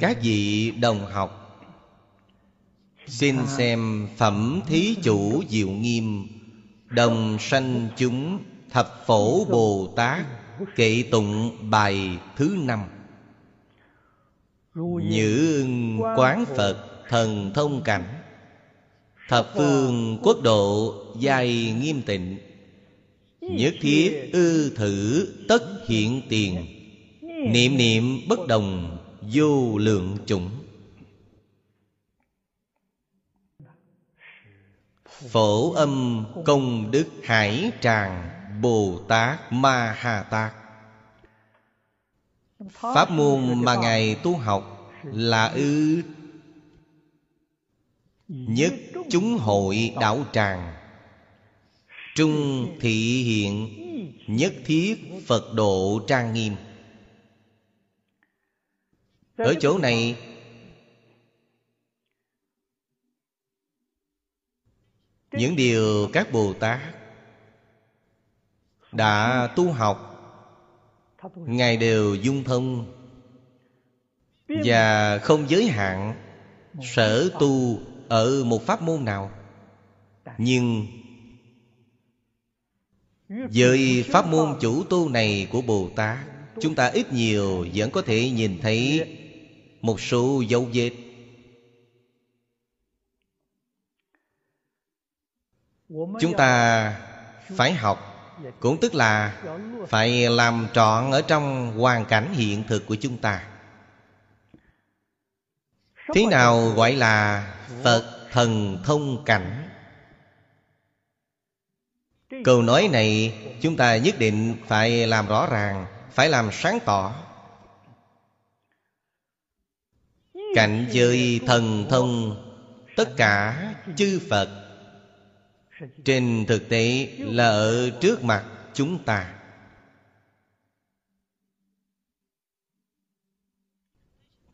các vị đồng học xin xem phẩm thí chủ diệu nghiêm đồng sanh chúng thập phổ bồ tát kệ tụng bài thứ năm. Nhữ quán Phật thần thông cảnh Thập phương quốc độ dài nghiêm tịnh Nhất thiết ư thử tất hiện tiền. Niệm niệm bất đồng vô lượng chủng. Phổ âm công đức hải tràng Bồ Tát Ma Ha Tát. Pháp môn mà Ngài tu học là ư Nhất chúng hội đạo tràng. Trung thị hiện Nhất thiết Phật độ trang nghiêm. Ở chỗ này Những điều các Bồ Tát Đã tu học Ngài đều dung thông Và không giới hạn Sở tu ở một pháp môn nào. Nhưng Với pháp môn chủ tu này của Bồ Tát Chúng ta ít nhiều vẫn có thể nhìn thấy một số dấu vết. Chúng ta phải học, Cũng tức là Phải làm trọn ở trong hoàn cảnh hiện thực của chúng ta. Thế nào gọi là Phật thần thông cảnh? Câu nói này chúng ta nhất định phải làm rõ ràng, Phải làm sáng tỏ. Cảnh giới thần thông Tất cả chư Phật. Trên thực tế là ở trước mặt chúng ta.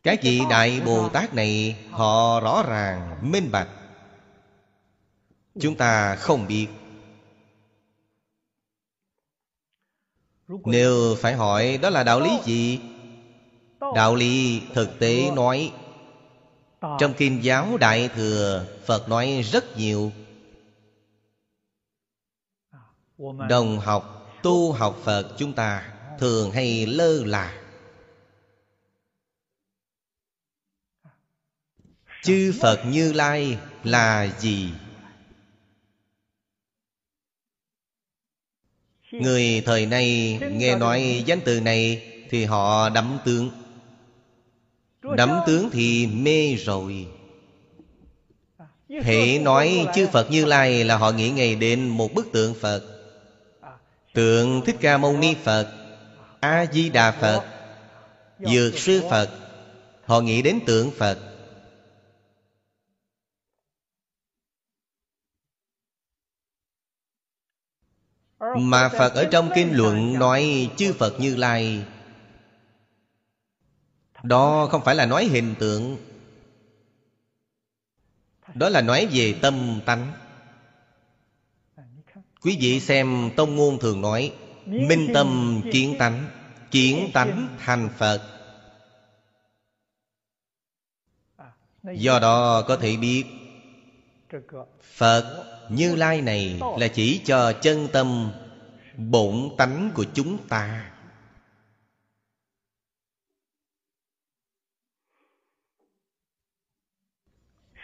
Các vị Đại Bồ Tát này Họ rõ ràng, minh bạch. Chúng ta không biết. Nếu phải hỏi đó là đạo lý gì? Đạo lý thực tế nói trong Kinh giáo Đại Thừa Phật nói rất nhiều. Đồng học, tu học Phật chúng ta Thường hay lơ là. Chư Phật Như Lai là gì? Người thời nay nghe nói danh từ này Thì họ đắm tướng Đắm tướng thì mê rồi. Hệ nói chư Phật Như Lai là họ nghĩ ngay đến một bức tượng Phật. Tượng Thích Ca Mâu Ni Phật A-di-đà Phật Dược sư Phật. Họ nghĩ đến tượng Phật. Mà Phật ở trong kinh luận nói chư Phật Như Lai đó không phải là nói hình tượng. Đó là nói về tâm tánh. Quý vị xem Tông Ngôn thường nói, Minh tâm kiến tánh Kiến tánh thành Phật. Do đó có thể biết, Phật như Lai này là chỉ cho chân tâm Bổn tánh của chúng ta.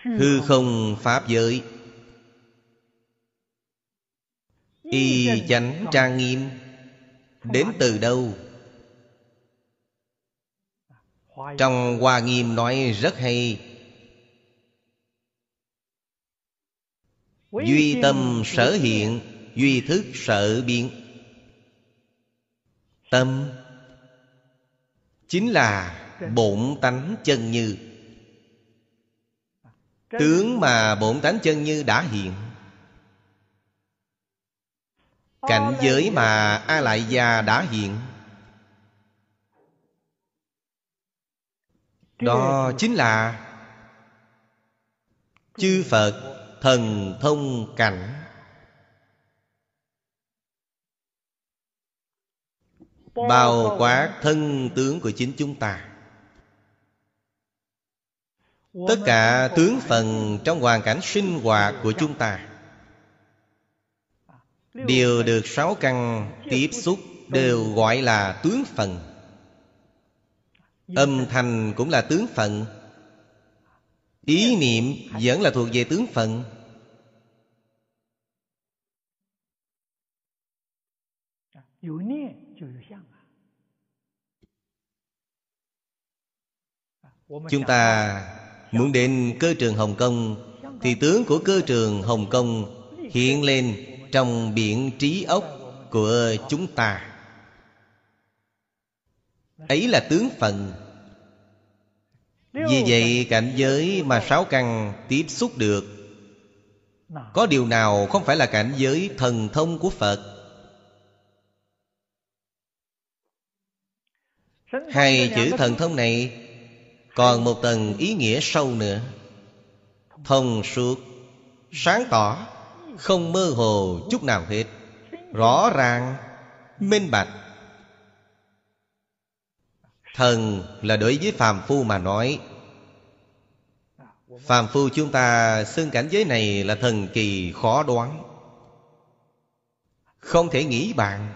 Hư không Pháp giới. Y chánh trang nghiêm. Đến từ đâu? Trong Hoa Nghiêm nói rất hay. Duy tâm sở hiện Duy thức sở biến. Tâm Chính là bổn tánh chân như Tướng mà bổn tánh chân như đã hiện Cảnh giới mà A Lại Gia đã hiện đó chính là chư phật thần thông cảnh. Bao quát thân tướng của chính chúng ta tất cả tướng phần trong hoàn cảnh sinh hoạt của chúng ta đều được sáu căn tiếp xúc, đều gọi là tướng phần. Âm thanh cũng là tướng phận ý niệm vẫn là thuộc về tướng phận chúng ta muốn đến cơ trường hồng kông, thì tướng của cơ trường hồng kông hiện lên trong biển trí ốc của chúng ta. Ấy là tướng phận. Vì vậy cảnh giới mà sáu căn tiếp xúc được, có điều nào không phải là cảnh giới thần thông của phật? Hai chữ thần thông này còn một tầng ý nghĩa sâu nữa. Thông suốt, sáng tỏ, không mơ hồ chút nào hết. Rõ ràng, minh bạch. Thần là đối với phàm phu mà nói. Phàm phu chúng ta xưng cảnh giới này là thần kỳ khó đoán. Không thể nghĩ bạn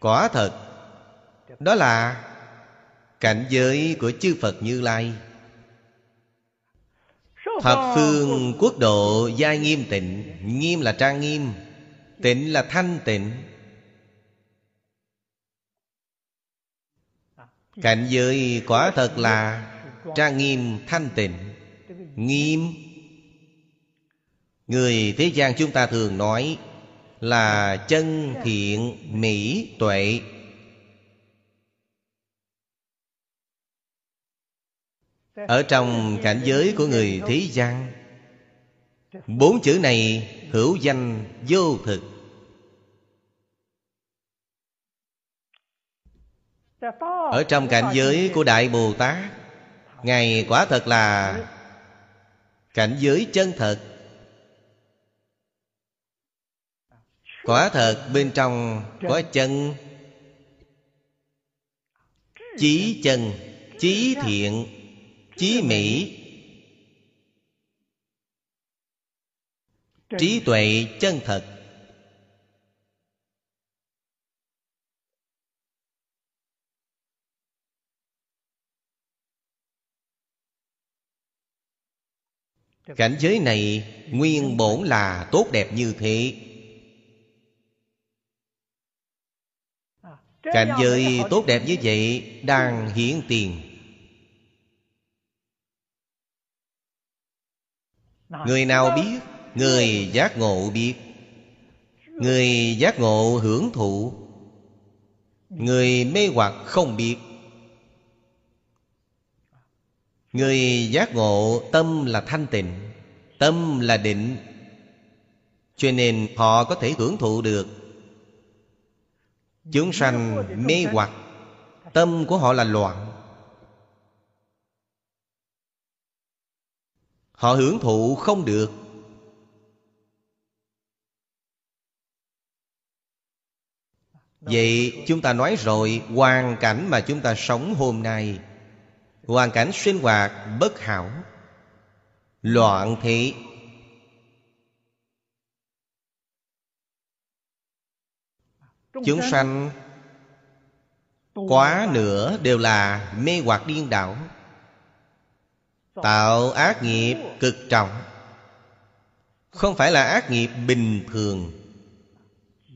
quả thật, đó là cảnh giới của chư phật như lai. Thập phương quốc độ giai nghiêm tịnh. Nghiêm là trang nghiêm tịnh là thanh tịnh. Cảnh giới quả thật là trang nghiêm thanh tịnh nghiêm. Người thế gian chúng ta thường nói là chân thiện mỹ tuệ ở trong cảnh giới của người thế gian, bốn chữ này hữu danh vô thực. Ở trong cảnh giới của đại bồ tát, ngài quả thật là cảnh giới chân thật. Quả thật bên trong có chân, chí chân, chí thiện chí mỹ. Trí tuệ chân thật. Cảnh giới này nguyên bổn là tốt đẹp như thế. Cảnh giới tốt đẹp như vậy đang hiển tiền người nào biết người giác ngộ biết. Người giác ngộ hưởng thụ. Người mê hoặc không biết. Người giác ngộ tâm là thanh tịnh tâm là định. Cho nên họ có thể hưởng thụ được. Chúng sanh mê hoặc tâm của họ là loạn họ hưởng thụ không được. Vậy chúng ta nói rồi hoàn cảnh mà chúng ta sống hôm nay. Hoàn cảnh sinh hoạt bất hảo, loạn thị. Chúng sanh quá nửa đều là mê hoặc điên đảo tạo ác nghiệp cực trọng. Không phải là ác nghiệp bình thường,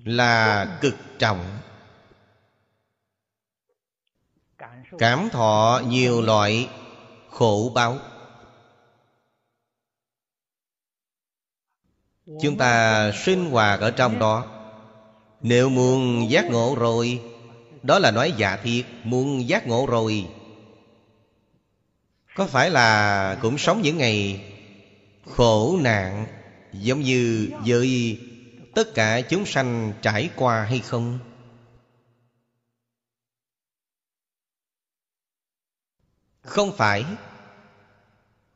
là cực trọng. Cảm thọ nhiều loại khổ báo. Chúng ta sinh hoạt ở trong đó. Nếu muốn giác ngộ rồi, đó là nói giả thiệt, muốn giác ngộ rồi có phải là cũng sống những ngày khổ nạn giống như với tất cả chúng sanh trải qua hay không? Không phải.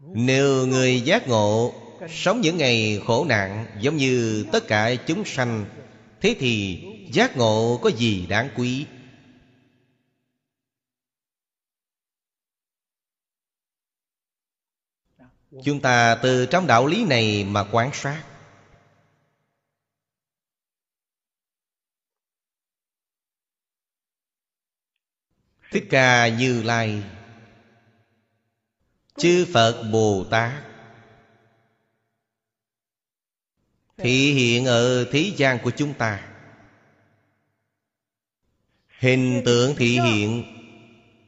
Nếu người giác ngộ Sống những ngày khổ nạn Giống như tất cả chúng sanh, Thế thì giác ngộ có gì đáng quý? Chúng ta từ trong đạo lý này mà quan sát. Thích Ca Như Lai, Chư Phật Bồ Tát, Thị hiện ở thế gian của chúng ta. Hình tượng thị hiện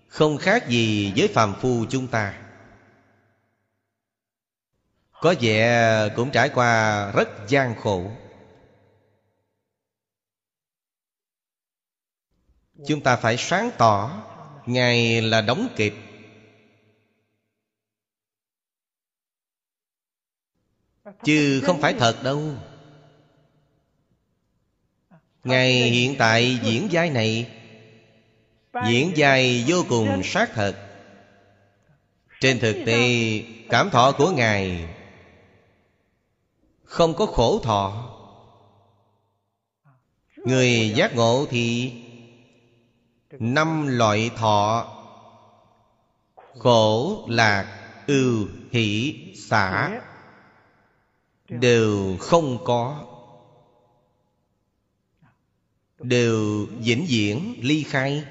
Không khác gì với phàm phu chúng ta. Có vẻ cũng trải qua rất gian khổ. Chúng ta phải sáng tỏ, Ngài là đóng kịch Chứ không phải thật đâu. Ngài hiện tại diễn vai này, Diễn vai vô cùng sát thật. Trên thực tế, Cảm thọ của Ngài không có khổ thọ. Người giác ngộ thì Năm loại thọ Khổ, lạc, ưu, hỷ, xả Đều không có Đều vĩnh viễn ly khai.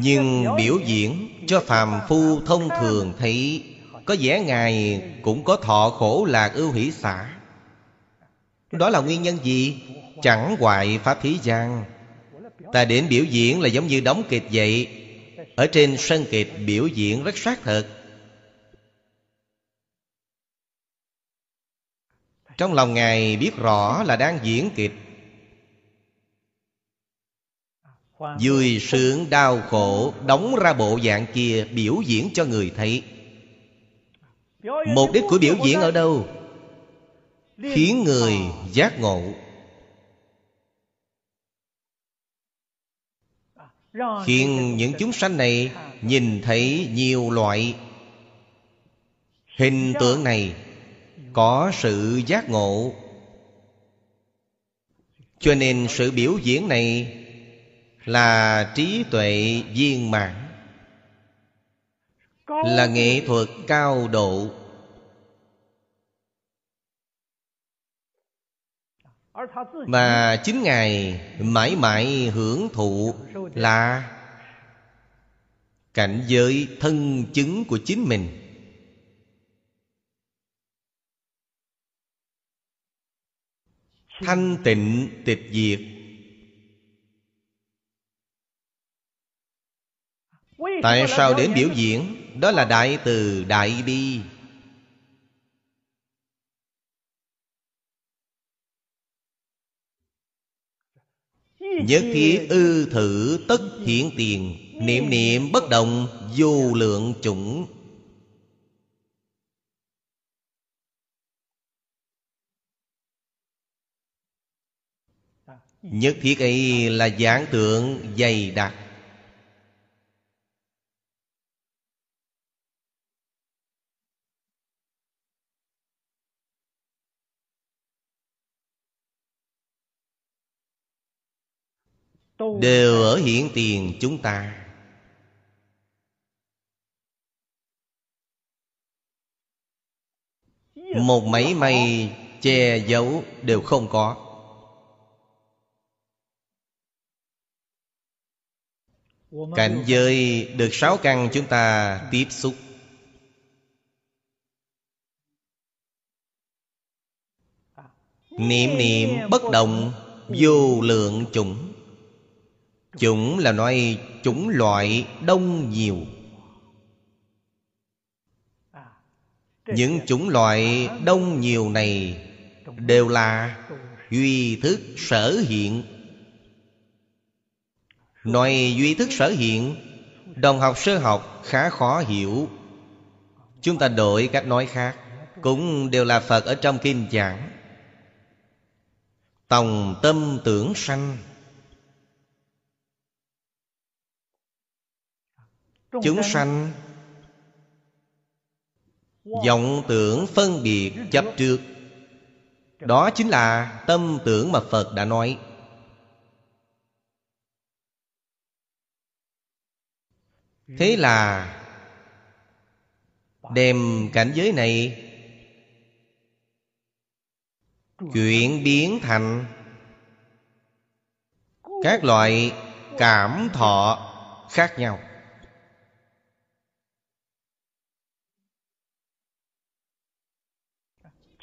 Nhưng biểu diễn cho phàm phu thông thường thấy Có vẻ Ngài cũng có thọ khổ lạc ưu hỷ xả. Đó là nguyên nhân gì? Chẳng hoại Pháp Thí gian. Ta đến biểu diễn là giống như đóng kịch vậy. Ở trên sân kịch biểu diễn rất sát thật Trong lòng Ngài biết rõ là đang diễn kịch. Vui sướng đau khổ Đóng ra bộ dạng kia Biểu diễn cho người thấy. Mục đích của biểu diễn ở đâu? Khiến người giác ngộ. Khiến những chúng sanh này Nhìn thấy nhiều loại. Hình tượng này Có sự giác ngộ. Cho nên sự biểu diễn này Là trí tuệ viên mãn Là nghệ thuật cao độ. Mà chính Ngài mãi mãi hưởng thụ là Cảnh giới thân chứng của chính mình. Thanh tịnh tịch diệt Tại sao đến biểu diễn? Đó là đại từ đại bi. Nhất thiết ư thử tất hiện tiền Niệm niệm bất động vô lượng chủng. Nhất thiết ấy là giảng tượng dày đặc đều ở hiện tiền chúng ta. Một mảy may che giấu đều không có. Cảnh giới được sáu căn chúng ta tiếp xúc. Niệm niệm bất động vô lượng chủng Chủng là nói chủng loại đông nhiều. Những chủng loại đông nhiều này Đều là duy thức sở hiện. Nói duy thức sở hiện, Đồng học sơ học khá khó hiểu. Chúng ta đổi cách nói khác, Cũng đều là Phật ở trong kinh giảng. Tòng tâm tưởng sanh Chúng sanh. Vọng tưởng phân biệt chấp trước. Đó chính là tâm tưởng mà phật đã nói. Thế là đem cảnh giới này chuyển biến thành các loại cảm thọ khác nhau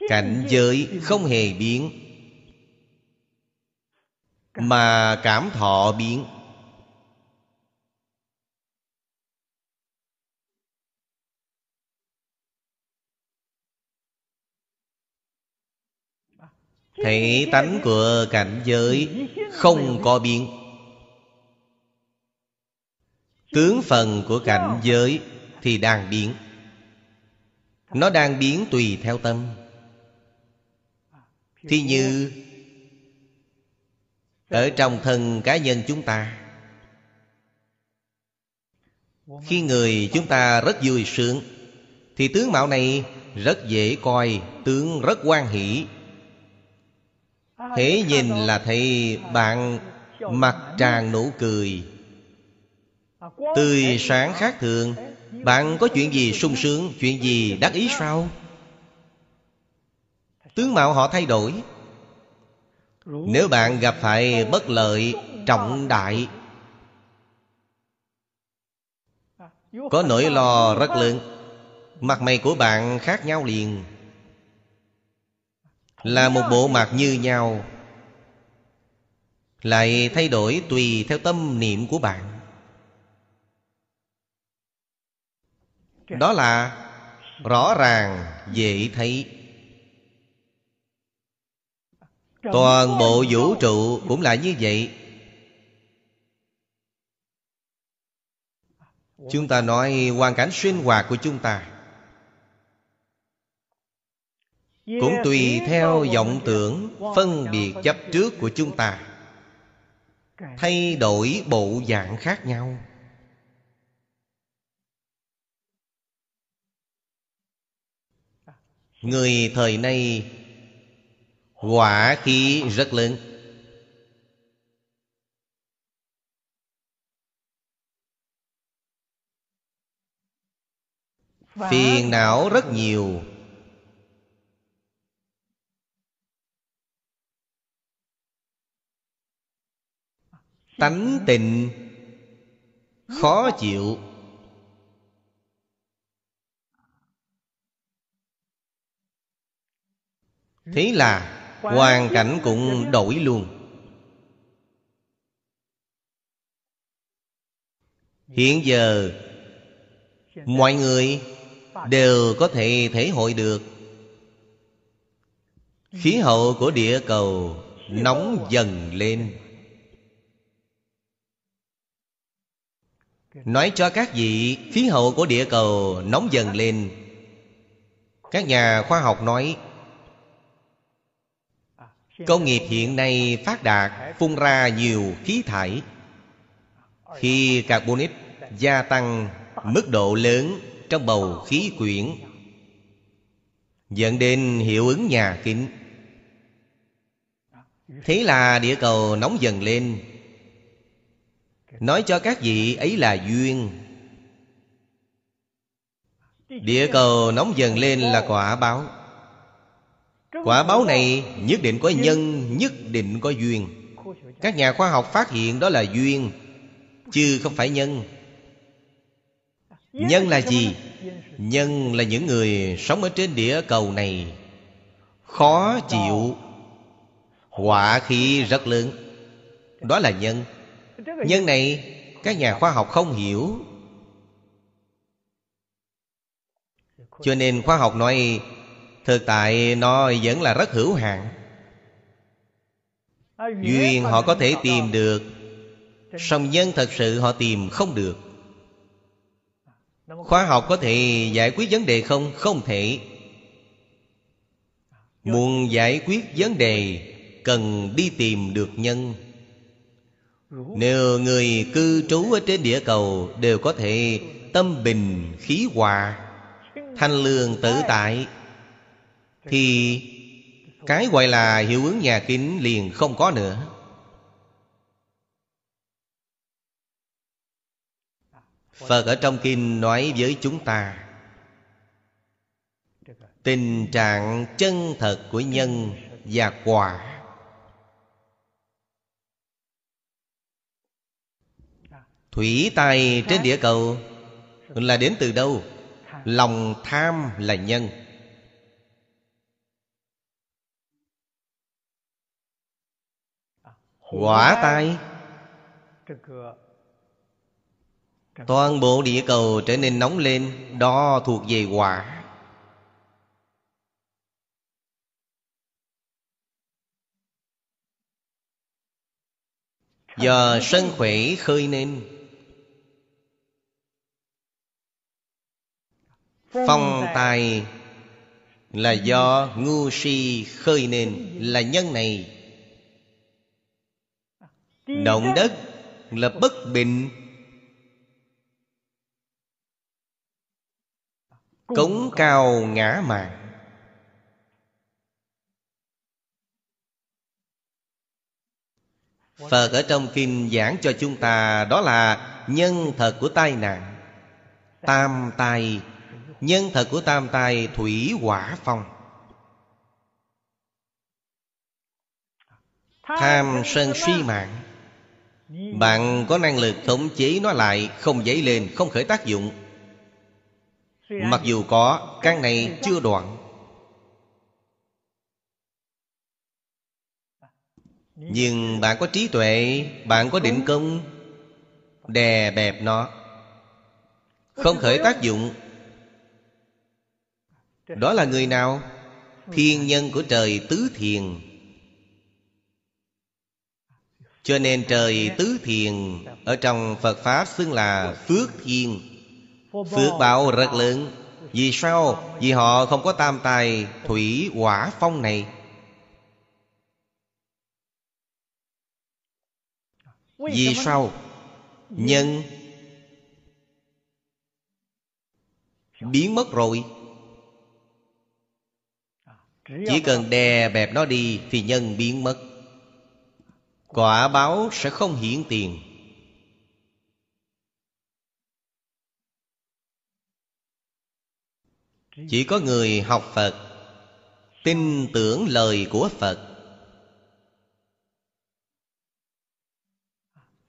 cảnh giới không hề biến, mà cảm thọ biến. Thể tánh của cảnh giới không có biến, tướng phần của cảnh giới thì đang biến. Nó đang biến tùy theo tâm. Thì như, Ở trong thân cá nhân chúng ta, Khi người chúng ta rất vui sướng, Thì tướng mạo này rất dễ coi, Tướng rất quan hỷ. Thế nhìn là thấy bạn mặt tràn nụ cười. Tươi sáng khác thường, Bạn có chuyện gì sung sướng, Chuyện gì đắc ý sao? Tướng mạo họ thay đổi. Nếu bạn gặp phải bất lợi trọng đại, Có nỗi lo rất lớn. Mặt mày của bạn khác nhau liền. Là một bộ mặt như nhau, Lại thay đổi tùy theo tâm niệm của bạn. Đó là rõ ràng, dễ thấy. Toàn bộ vũ trụ cũng là như vậy. Chúng ta nói hoàn cảnh sinh hoạt của chúng ta. Cũng tùy theo vọng tưởng Phân biệt chấp trước của chúng ta. Thay đổi bộ dạng khác nhau. Người thời nay Quả khí rất lớn. Phiền não rất nhiều. Tánh tình Khó chịu. Thế là hoàn cảnh cũng đổi luôn. Hiện giờ, mọi người đều có thể thể hội được. Khí hậu của địa cầu nóng dần lên. Nói cho các vị, khí hậu của địa cầu nóng dần lên. Các nhà khoa học nói Công nghiệp hiện nay phát đạt, Phun ra nhiều khí thải. Khi carbonic gia tăng mức độ lớn Trong bầu khí quyển, Dẫn đến hiệu ứng nhà kính. Thế là địa cầu nóng dần lên. Nói cho các vị ấy là duyên. Địa cầu nóng dần lên là quả báo. Quả báo này, nhất định có nhân, Nhất định có duyên. Các nhà khoa học phát hiện đó là duyên, Chứ không phải nhân. Nhân là gì? Nhân là những người sống ở trên địa cầu này. Khó chịu, Họa khí rất lớn. Đó là nhân. Nhân này, các nhà khoa học không hiểu. Cho nên khoa học nói Thực tại nó vẫn là rất hữu hạn. Duyên họ có thể tìm được, song nhân thật sự họ tìm không được. Khoa học có thể giải quyết vấn đề không? Không thể. Muốn giải quyết vấn đề, cần đi tìm được nhân. Nếu người cư trú ở trên địa cầu đều có thể tâm bình khí hòa, thanh lương tự tại thì cái gọi là hiệu ứng nhà kính liền không có nữa. Phật ở trong kinh nói với chúng ta, tình trạng chân thật của nhân và quả. Thủy tài trên địa cầu là đến từ đâu? Lòng tham là nhân. Quả tai toàn bộ địa cầu trở nên nóng lên đó thuộc về quả. Do sân khỏe khơi nên. Phong tài là do ngu si khơi nên là nhân này động đất là bất bình. Cống cao ngã mạn. Phật ở trong kinh giảng cho chúng ta Đó là nhân thật của tai nạn Tam tai Nhân thật của tam tai Thủy hỏa phong. Tham sân suy mạng bạn có năng lực khống chế nó lại Không dấy lên, không khởi tác dụng. Mặc dù có, căn này chưa đoạn. Nhưng bạn có trí tuệ Bạn có định công Đè bẹp nó Không khởi tác dụng. Đó là người nào? Thiên nhân của trời tứ thiền. Cho nên trời tứ thiền, Ở trong Phật Pháp xưng là Phước Thiên Phước báo rất lớn. Vì sao? Vì họ không có tam tài Thủy quả phong này. Vì sao? Nhân Biến mất rồi. Chỉ cần đè bẹp nó đi Thì nhân biến mất. Quả báo sẽ không hiển tiền. Chỉ có người học Phật, Tin tưởng lời của Phật.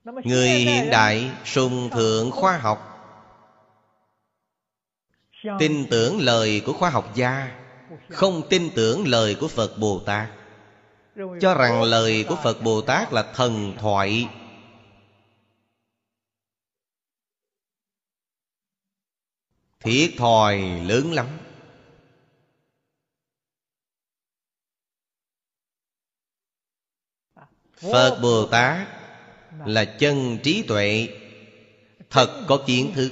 Người hiện đại sùng thượng khoa học, Tin tưởng lời của khoa học gia, Không tin tưởng lời của Phật Bồ Tát. Cho rằng lời của Phật Bồ Tát là thần thoại. Thiệt thòi lớn lắm. Phật Bồ Tát là chân trí tuệ. Thật có kiến thức.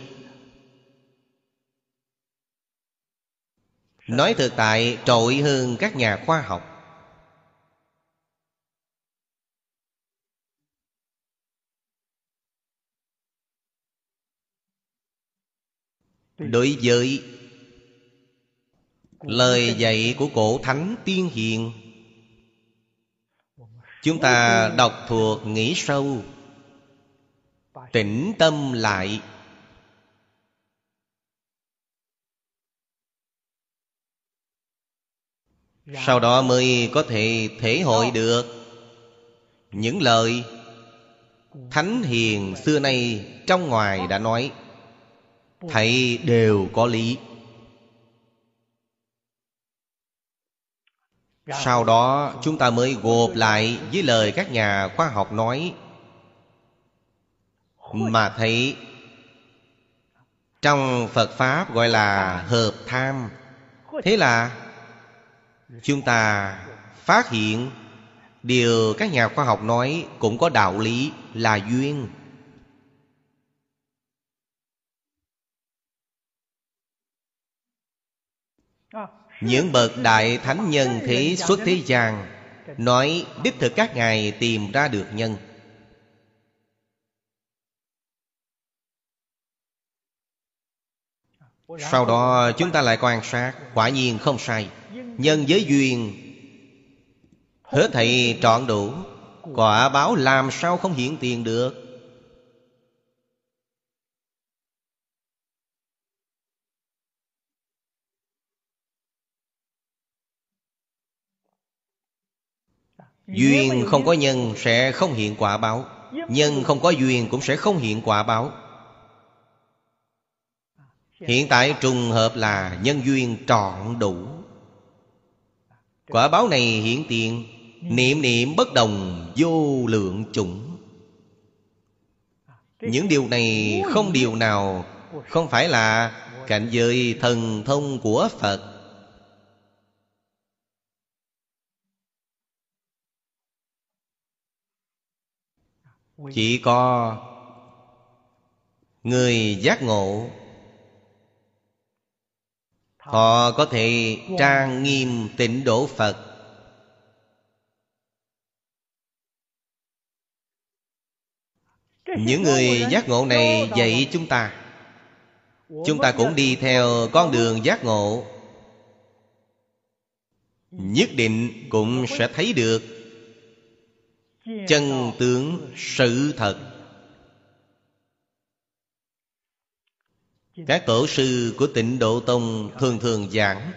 nói thực tại trội hơn các nhà khoa học đối với lời dạy của cổ thánh tiên hiền chúng ta đọc thuộc nghĩ sâu tĩnh tâm lại. Sau đó mới có thể thể hội được những lời thánh hiền xưa nay trong ngoài đã nói thấy đều có lý. Sau đó, chúng ta mới gộp lại với lời các nhà khoa học nói. Mà thấy, trong phật pháp gọi là hợp tham. Thế là, chúng ta phát hiện điều các nhà khoa học nói cũng có đạo lý là duyên. Những bậc đại thánh nhân thế xuất thế gian Nói, đích thực các ngài tìm ra được nhân. Sau đó, chúng ta lại quan sát, Quả nhiên không sai. Nhân với duyên Hết thầy trọn đủ. Quả báo làm sao không hiện tiền được? Duyên không có nhân sẽ không hiện quả báo. Nhân không có duyên cũng sẽ không hiện quả báo. Hiện tại trùng hợp là nhân duyên trọn đủ. Quả báo này hiện tiền Niệm niệm bất đồng vô lượng chủng. Những điều này không điều nào Không phải là cảnh giới thần thông của Phật Chỉ có Người giác ngộ Họ có thể trang nghiêm tịnh độ Phật. Những người giác ngộ này dạy chúng ta. Chúng ta cũng đi theo con đường giác ngộ. Nhất định cũng sẽ thấy được Chân tướng sự thật. Các tổ sư của tịnh Độ Tông thường thường giảng,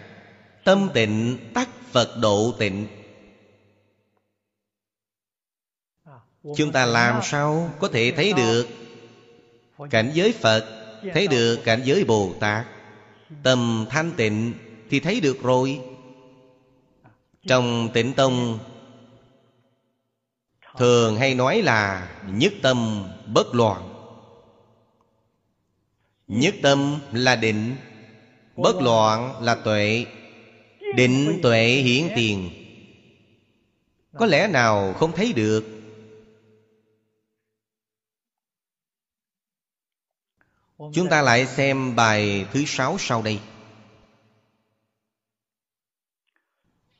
Tâm tịnh tắc Phật độ tịnh. Chúng ta làm sao có thể thấy được Cảnh giới Phật, Thấy được cảnh giới Bồ Tát? Tâm thanh tịnh Thì thấy được rồi. Trong tịnh tông Thường hay nói là Nhất tâm bất loạn. Nhất tâm là định, Bất loạn là tuệ. Định tuệ hiển tiền. Có lẽ nào không thấy được? Chúng ta lại xem bài thứ sáu sau đây.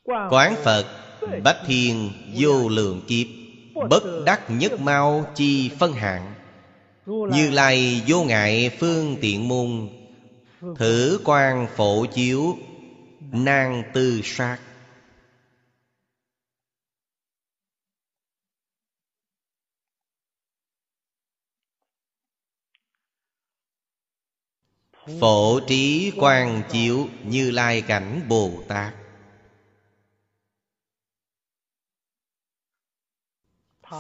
Quán Phật Bách Thiên vô lượng kiếp. Bất đắc nhất mau chi phân hạng, Như Lai vô ngại phương tiện môn Thử quan phổ chiếu Nang tư sát. Phổ trí quan chiếu Như lai cảnh Bồ Tát.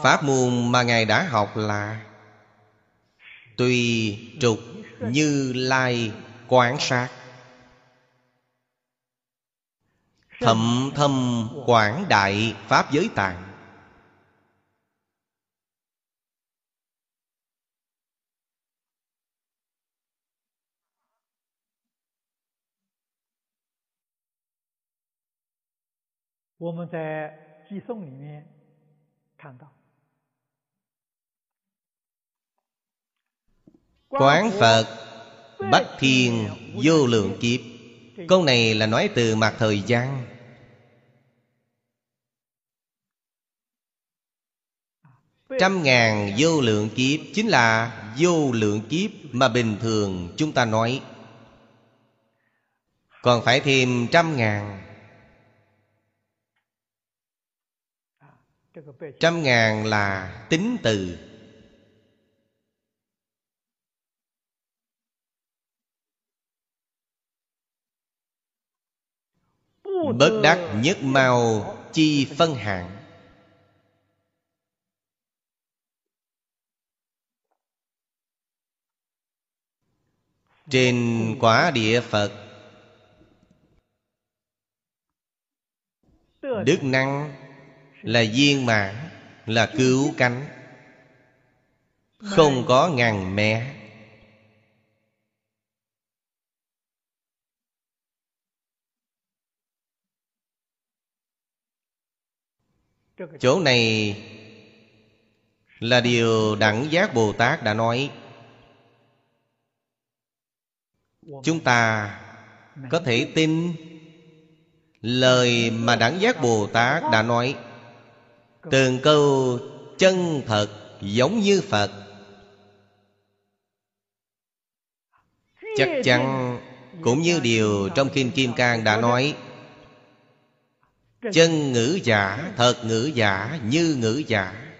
Pháp môn mà Ngài đã học là Tùy trục như lai quán sát Thậm thâm quảng đại Pháp giới tạng Chúng ta tại 寄送里面看到 Quán Phật Bách Thiên Vô Lượng Kiếp. Câu này là nói từ mặt thời gian Trăm ngàn vô lượng kiếp Chính là vô lượng kiếp Mà bình thường chúng ta nói. Còn phải thêm trăm ngàn. Trăm ngàn là tính từ. Bất đắc nhất mau chi phân hạng. Trên quả địa Phật, Đức năng là viên mãn, Là cứu cánh. Không có ngàn mẹ Chỗ này Là điều Đẳng Giác Bồ Tát đã nói. Chúng ta có thể tin Lời mà Đẳng Giác Bồ Tát đã nói. Từng câu chân thật giống như Phật. Chắc chắn cũng như điều trong Kinh Kim Cang đã nói Chân ngữ giả, thật ngữ giả, như ngữ giả.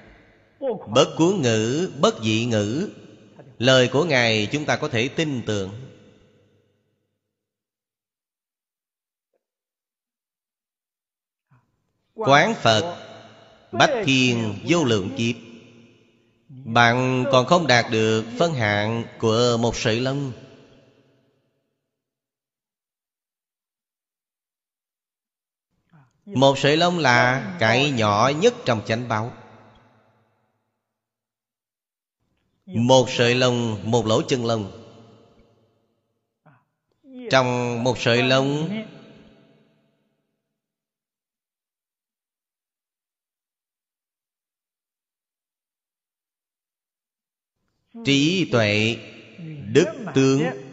Bất cuốn ngữ, bất dị ngữ. Lời của Ngài chúng ta có thể tin tưởng. Quán Phật Bách thiên vô lượng kiếp. Bạn còn không đạt được phân hạn của một sợi lông Một sợi lông là cái nhỏ nhất trong chánh báo. Một sợi lông, một lỗ chân lông. Trong một sợi lông Trí tuệ Đức tướng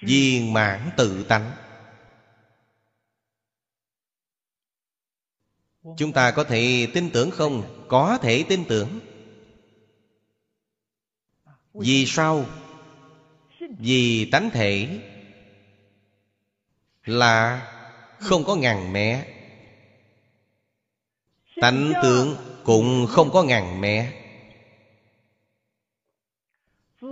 Viên mãn tự tánh Chúng ta có thể tin tưởng không? Có thể tin tưởng Vì sao? Vì tánh thể Là không có ngàn mẹ Tánh tướng cũng không có ngàn mẹ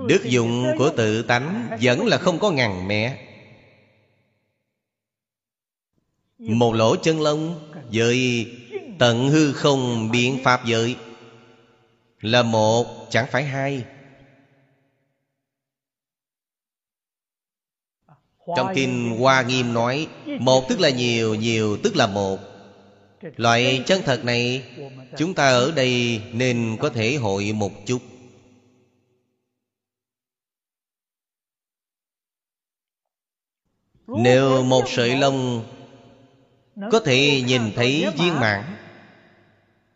Đức dụng của tự tánh Vẫn là không có ngàn mẹ. Một lỗ chân lông Với tận hư không biện pháp giới Là một chẳng phải hai. Trong Kinh Hoa Nghiêm nói Một tức là nhiều, nhiều tức là một. Loại chân thật này Chúng ta ở đây nên có thể hội một chút. Nếu một sợi lông Có thể nhìn thấy viên mãn.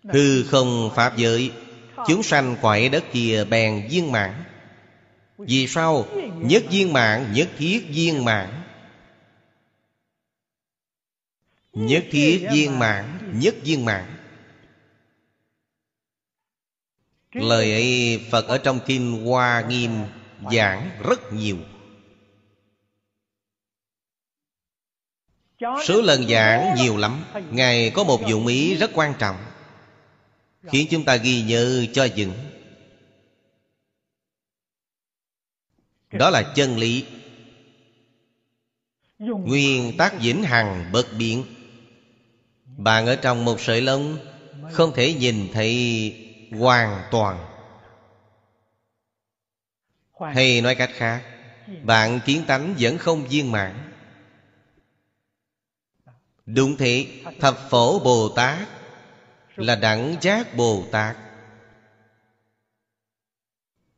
Hư không pháp giới Chúng sanh quại đất kia bèn viên mãn. Vì sao? Nhất viên mãn, nhất thiết viên mãn. Nhất thiết viên mãn Nhất viên mãn. Lời ấy Phật ở trong Kinh Hoa Nghiêm Giảng rất nhiều Số lần giảng nhiều lắm. Ngài có một dụng ý rất quan trọng, Khiến chúng ta ghi nhớ cho vững Đó là chân lý. Nguyên tắc vĩnh hằng bất biến. Bạn ở trong một sợi lông Không thể nhìn thấy hoàn toàn. Hay nói cách khác, Bạn kiến tánh vẫn không viên mãn. Đúng thế Thập phổ Bồ Tát Là đẳng giác Bồ Tát.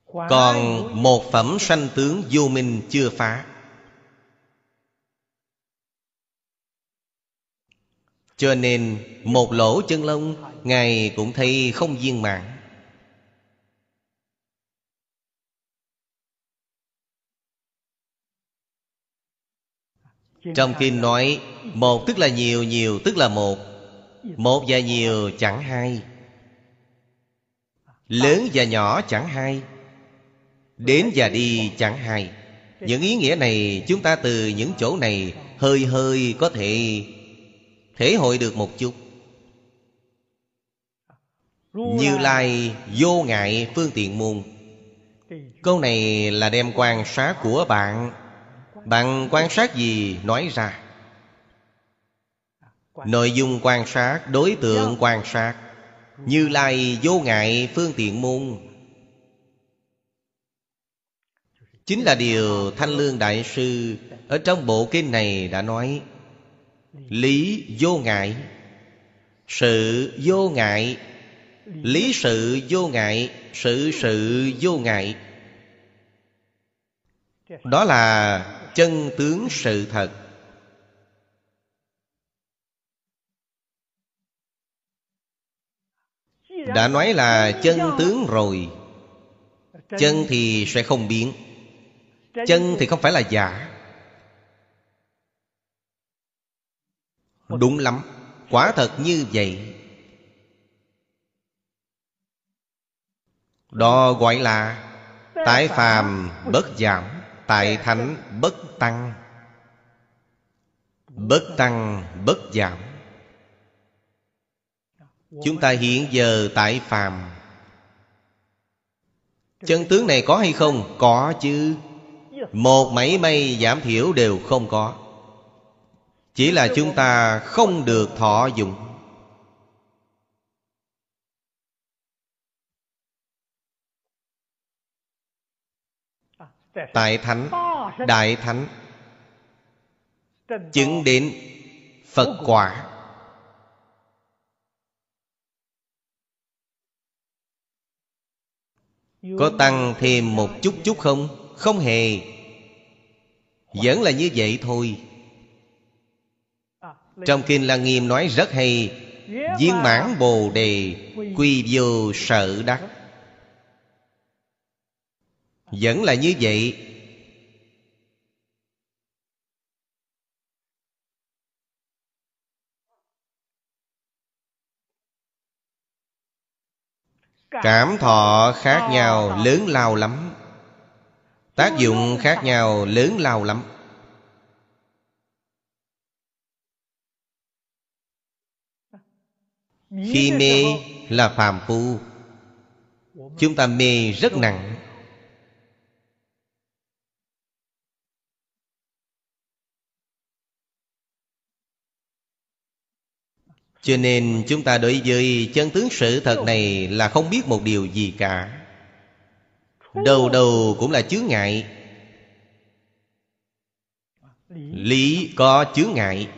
Còn một phẩm sanh tướng vô minh chưa phá. Cho nên một lỗ chân lông, Ngài cũng thấy không viên mãn. Trong kinh nói Một tức là nhiều, nhiều tức là một. Một và nhiều chẳng hai. Lớn và nhỏ chẳng hai. Đến và đi chẳng hai. Những ý nghĩa này Chúng ta từ những chỗ này Hơi hơi có thể Thể hội được một chút. Như Lai vô ngại phương tiện môn Câu này là đem quan sát của bạn bạn quan sát gì? Nói ra. Nội dung quan sát, đối tượng quan sát. Như Lai vô ngại phương tiện môn. Chính là điều Thanh Lương Đại Sư Ở trong bộ kinh này đã nói. Lý vô ngại. Sự vô ngại. Lý sự vô ngại Sự sự vô ngại. Đó là chân tướng sự thật. Đã nói là chân tướng rồi. Chân thì sẽ không biến. Chân thì không phải là giả. Đúng lắm. Quả thật như vậy. Đó gọi là tái phàm bất giảm. Tại thánh bất tăng. Bất tăng, bất giảm. Chúng ta hiện giờ tại phàm. Chân tướng này có hay không? Có chứ. Một mảy may giảm thiểu đều không có. Chỉ là chúng ta không được thọ dụng. Tại Thánh, Đại Thánh, Chứng đến Phật quả. Có tăng thêm một chút chút không? Không hề. Vẫn là như vậy thôi. Trong Kinh Lăng Nghiêm nói rất hay, Viên mãn Bồ Đề Quy vô sợ đắc. Vẫn là như vậy. Cảm thọ khác nhau, lớn lao lắm. Tác dụng khác nhau, lớn lao lắm. Khi mê là phàm phu. Chúng ta mê rất nặng. Cho nên chúng ta đối với chân tướng sự thật này Là không biết một điều gì cả. Đầu đầu cũng là chướng ngại. Lý. Có chướng ngại.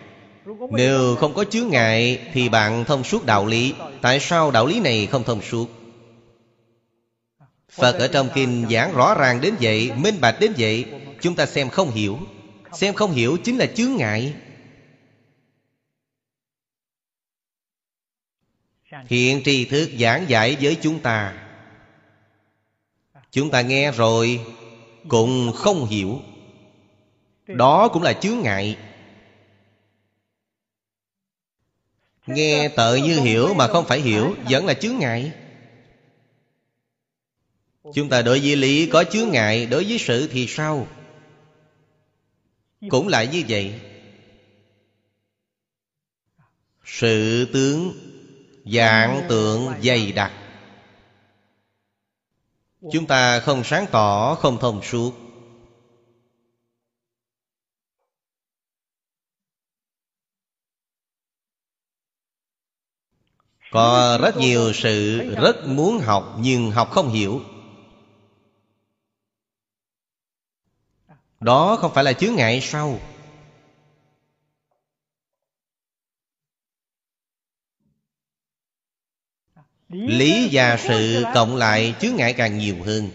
Nếu không có chướng ngại Thì bạn thông suốt đạo lý. Tại sao đạo lý này không thông suốt? Phật ở trong kinh giảng rõ ràng đến vậy Minh bạch đến vậy. Chúng ta xem không hiểu. Xem không hiểu chính là chướng ngại Hiện tri thức giảng giải với chúng ta. Chúng ta nghe rồi Cũng không hiểu. Đó cũng là chướng ngại. Nghe tự như hiểu mà không phải hiểu Vẫn là chướng ngại. Chúng ta đối với lý có chướng ngại, Đối với sự thì sao? Cũng lại như vậy. Sự tướng Dạng tượng dày đặc. Chúng ta không sáng tỏ, Không thông suốt. Có rất nhiều sự rất muốn học Nhưng học không hiểu. Đó không phải là chướng ngại sau. Lý và sự cộng lại chướng ngại càng nhiều hơn.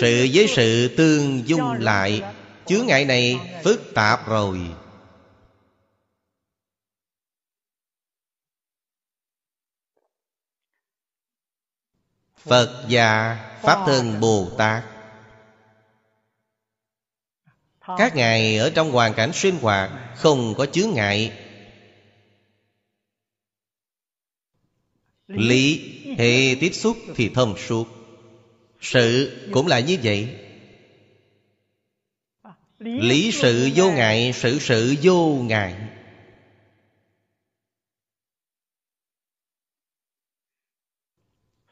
Sự với sự tương dung lại Chướng ngại này phức tạp rồi. Phật và Pháp Thân Bồ Tát. Các ngài ở trong hoàn cảnh sinh hoạt Không có chướng ngại Lý hệ tiếp xúc thì thông suốt. Sự cũng là như vậy. Lý sự vô ngại, Sự sự vô ngại.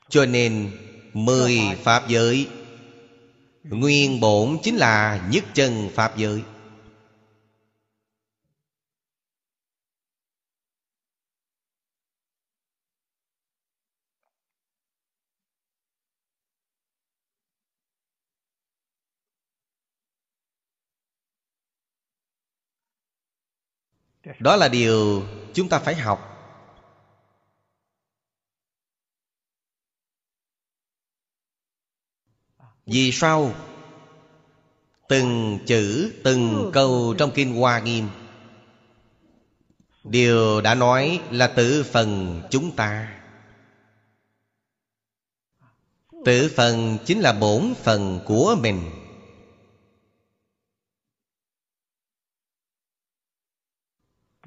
Cho nên, Mười Pháp giới, Nguyên bổn chính là nhất chân Pháp giới. Đó là điều chúng ta phải học. Vì sao? Từng chữ, từng câu trong Kinh Hoa Nghiêm. Điều đã nói là tự phần chúng ta. Tự phần chính là bổn phần của mình.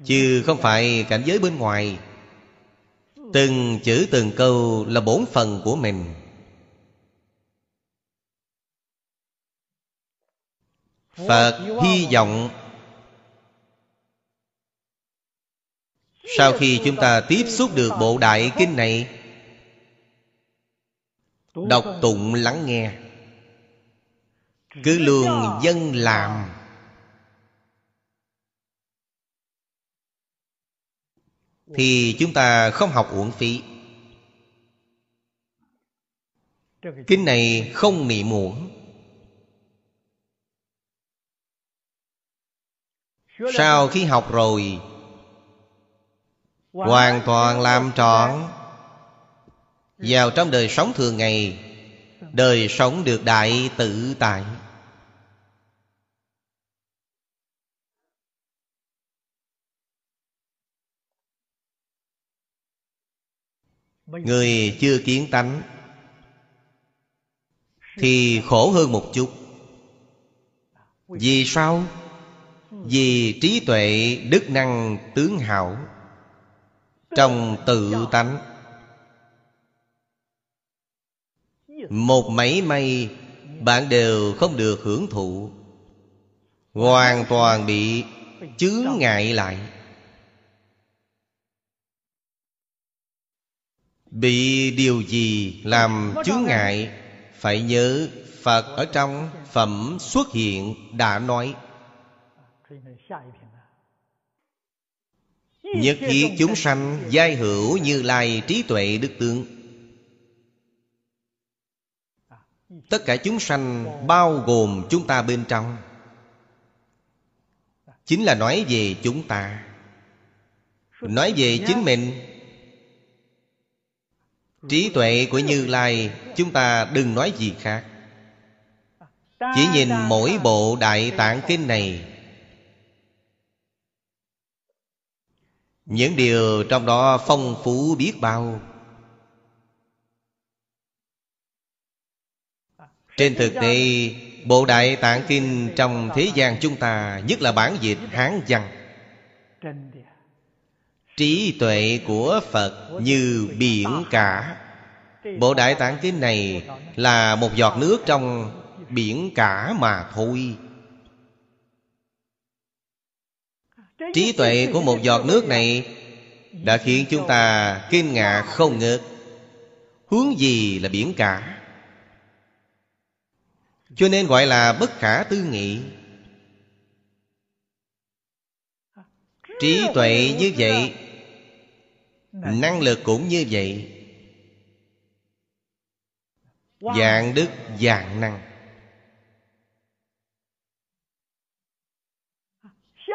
Chứ không phải cảnh giới bên ngoài. Từng chữ từng câu là bổn phần của mình. Phật hy vọng Sau khi chúng ta tiếp xúc được bộ đại kinh này, Đọc tụng lắng nghe, Cứ luôn dân làm. Thì chúng ta không học uổng phí. Kinh này không niệm uổng Sau khi học rồi, Hoàn toàn làm trọn. Vào trong đời sống thường ngày, Đời sống được đại tự tại. Người chưa kiến tánh Thì khổ hơn một chút. Vì sao? Vì trí tuệ đức năng tướng hảo Trong tự tánh. Một mấy may Bạn đều không được hưởng thụ Hoàn toàn bị chướng ngại lại Bị điều gì làm chướng ngại Phải nhớ Phật ở trong phẩm xuất hiện đã nói. Nhất thiết chúng sanh giai hữu như lai trí tuệ đức tướng. Tất cả chúng sanh bao gồm chúng ta bên trong. Chính là nói về chúng ta. Nói về chính mình Trí tuệ của Như Lai, Chúng ta đừng nói gì khác. Chỉ nhìn mỗi bộ Đại Tạng Kinh này. Những điều trong đó phong phú biết bao. Trên thực tế, Bộ Đại Tạng Kinh trong thế gian chúng ta, Nhất là bản dịch Hán văn Trí tuệ của Phật như biển cả. Bộ Đại Tạng Kinh này là một giọt nước trong biển cả mà thôi. Trí tuệ của một giọt nước này Đã khiến chúng ta kinh ngạc không ngớt. Hướng gì là biển cả? Cho nên gọi là bất khả tư nghị. Trí tuệ như vậy Năng lực cũng như vậy. Dạng đức dạng năng.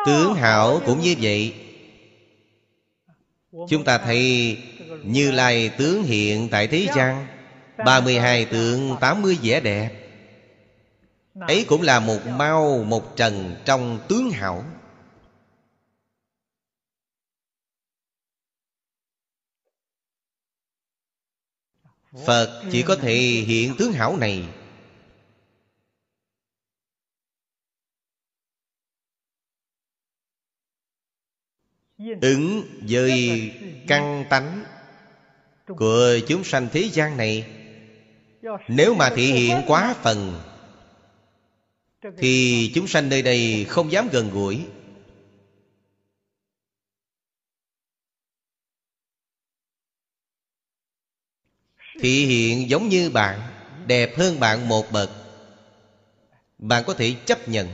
Tướng hảo cũng như vậy. Chúng ta thấy Như Lai tướng hiện tại thế gian. 32 tượng 80 vẻ đẹp. Ấy cũng là một mau một trần trong tướng hảo Phật chỉ có thể hiện tướng hảo này. Ứng với căn tánh Của chúng sanh thế gian này Nếu mà thị hiện quá phần Thì chúng sanh nơi đây không dám gần gũi Thị hiện giống như bạn, Đẹp hơn bạn một bậc. Bạn có thể chấp nhận.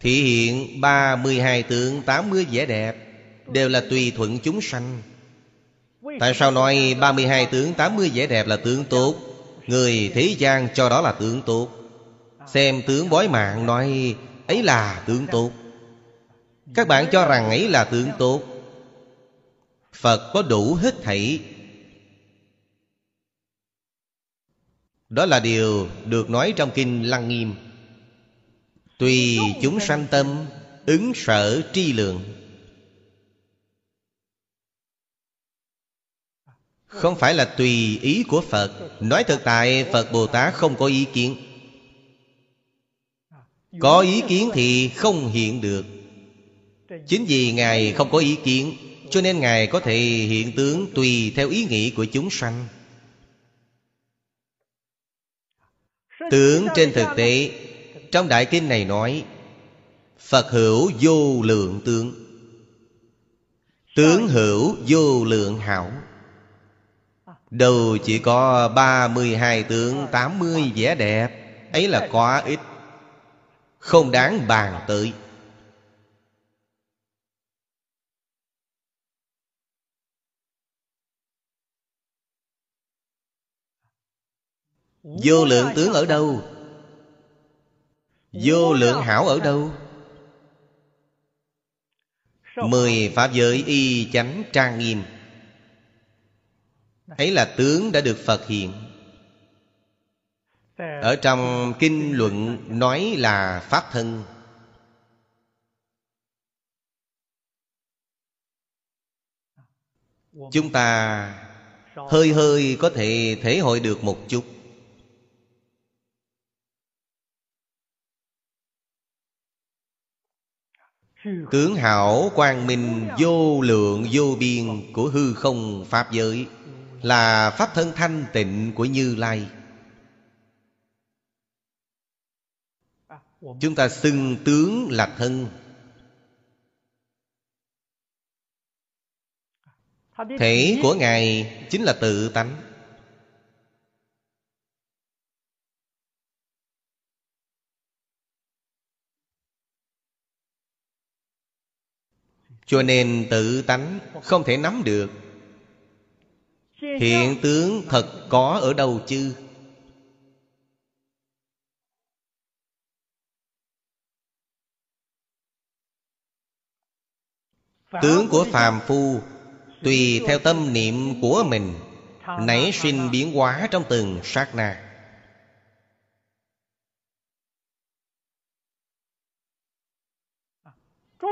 Thị hiện 32 tượng 80 vẻ đẹp, Đều là tùy thuận chúng sanh. Tại sao nói 32 tướng 80 vẻ đẹp là tướng tốt? Người thế gian cho đó là tướng tốt. Xem tướng bói mạng nói, ấy là tướng tốt. Các bạn cho rằng ấy là tướng tốt. Phật có đủ hết thảy. Đó là điều được nói trong Kinh Lăng Nghiêm. Tùy chúng sanh tâm, Ứng sở tri lượng. Không phải là tùy ý của Phật. Nói thực tại, Phật Bồ Tát không có ý kiến. Có ý kiến thì không hiện được. Chính vì Ngài không có ý kiến. Cho nên Ngài có thể hiện tướng tùy theo ý nghĩ của chúng sanh. Tướng trên thực tế, Trong Đại Kinh này nói, Phật hữu vô lượng tướng. Tướng hữu vô lượng hảo. Đầu chỉ có 32 tướng 80 vẻ đẹp, Ấy là quá ít. Không đáng bàn tới. Vô lượng tướng ở đâu? Vô lượng hảo ở đâu? Mười Pháp giới y chánh trang nghiêm. Ấy là tướng đã được Phật hiện. Ở trong kinh luận nói là Pháp thân. Chúng ta hơi hơi có thể thể hội được một chút Tướng hảo quang minh, vô lượng vô biên Của hư không Pháp giới, Là Pháp thân thanh tịnh của Như Lai. Chúng ta xưng tướng là thân. Thể của Ngài chính là tự tánh. Cho nên tự tánh không thể nắm được. Hiện tướng thật có ở đâu chứ? Tướng của phàm phu, Tùy theo tâm niệm của mình, Nảy sinh biến hóa trong từng sát na.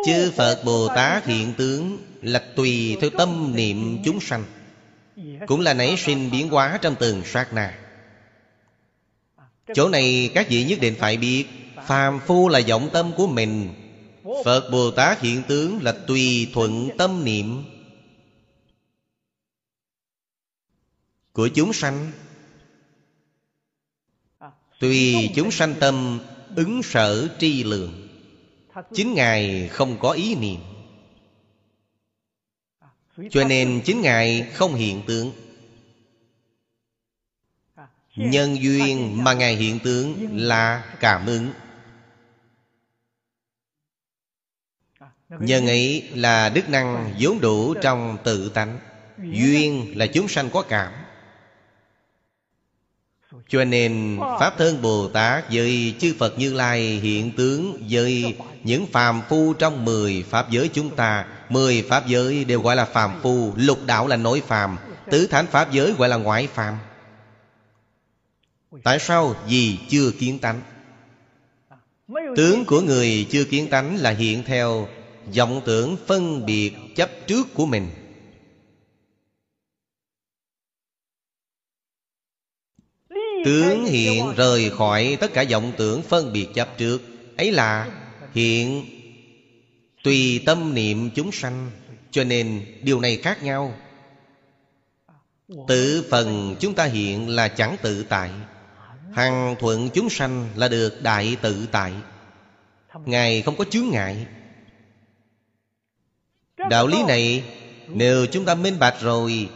Chư Phật Bồ Tát hiện tướng Là tùy theo tâm niệm chúng sanh, Cũng là nảy sinh biến hóa trong từng sát na. Chỗ này các vị nhất định phải biết, Phàm phu là vọng tâm của mình. Phật Bồ Tát hiện tướng là tùy thuận tâm niệm. Của chúng sanh, Tùy chúng sanh tâm ứng sở tri lượng Chính Ngài không có ý niệm. Cho nên chính Ngài không hiện tướng Nhân duyên mà Ngài hiện tướng là cảm ứng. Nhân ấy là đức năng vốn đủ trong tự tánh. Duyên là chúng sanh có cảm cho nên Pháp thân Bồ Tát với chư Phật Như Lai hiện tướng với những phàm phu trong mười Pháp giới chúng ta. Mười Pháp giới đều gọi là phàm phu. Lục đạo là nội phàm. Tứ thánh Pháp giới gọi là ngoại phàm. Tại sao? Vì chưa kiến tánh. Tướng của người chưa kiến tánh là hiện theo vọng tưởng phân biệt chấp trước của mình. Tướng hiện rời khỏi tất cả vọng tưởng phân biệt chấp trước. Ấy là hiện tùy tâm niệm chúng sanh, Cho nên điều này khác nhau. Tự phần chúng ta hiện là chẳng tự tại, Hằng thuận chúng sanh là được đại tự tại. Ngài không có chướng ngại. Đạo lý này Nếu chúng ta minh bạch rồi,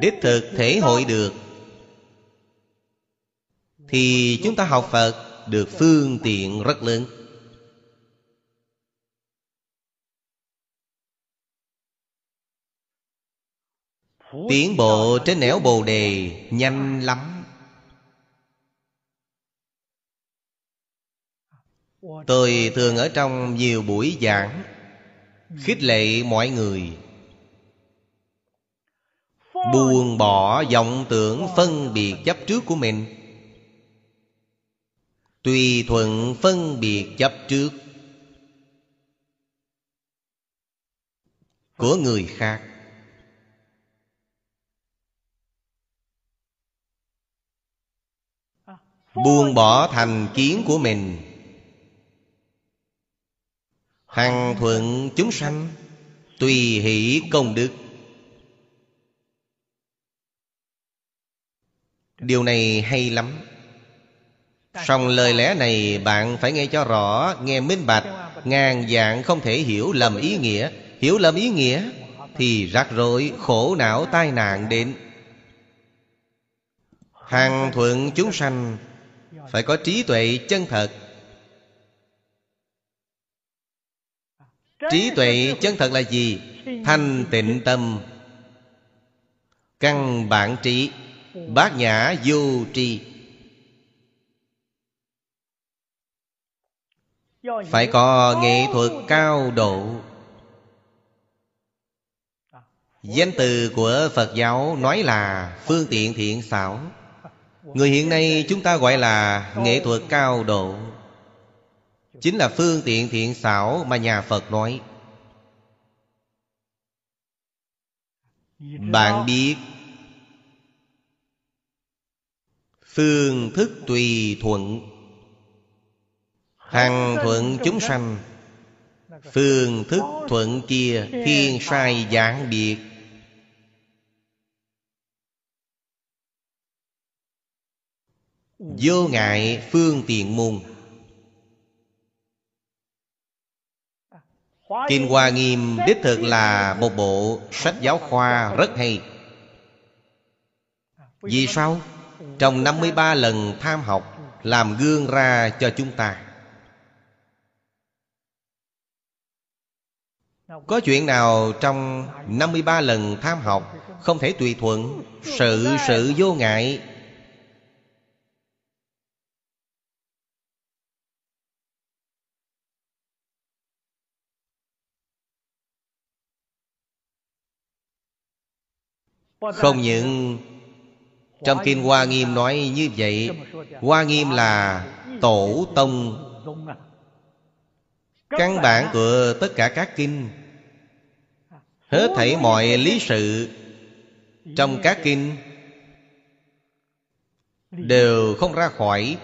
Đích thực thể hội được thì chúng ta học Phật được phương tiện rất lớn. Tiến bộ trên nẻo bồ đề nhanh lắm. Tôi thường ở trong nhiều buổi giảng, Khích lệ mọi người. Buông bỏ vọng tưởng phân biệt chấp trước của mình. Tùy thuận phân biệt chấp trước, Của người khác. Buông bỏ thành kiến của mình. Hằng thuận chúng sanh, Tùy hỷ công đức. Điều này hay lắm. Song lời lẽ này bạn phải nghe cho rõ Nghe minh bạch Ngàn dạng không thể hiểu lầm ý nghĩa. Hiểu lầm ý nghĩa Thì rắc rối, khổ não, tai nạn đến. Hàng thuận chúng sanh Phải có trí tuệ chân thật. Trí tuệ chân thật là gì? Thanh tịnh tâm. Căn bản trí Bát nhã vô tri. Phải có nghệ thuật cao độ. Danh từ của Phật giáo nói là phương tiện thiện xảo. Người hiện nay chúng ta gọi là nghệ thuật cao độ. Chính là phương tiện thiện xảo mà nhà Phật nói. Bạn biết Phương thức tùy thuận Hằng thuận chúng sanh, Phương thức thuận kia Thiên sai giảng biệt. Vô ngại phương tiện môn. Kinh Hoa Nghiêm đích thực là một bộ sách giáo khoa rất hay. Vì sao? Trong 53 lần tham học, Làm gương ra cho chúng ta. Có chuyện nào trong 53 lần tham học Không thể tùy thuận, Sự sự vô ngại? Không những Trong Kinh Hoa Nghiêm nói như vậy, Hoa Nghiêm là Tổ Tông. Căn bản của tất cả các kinh Hết thảy mọi lý sự Trong các kinh Đều không ra khỏi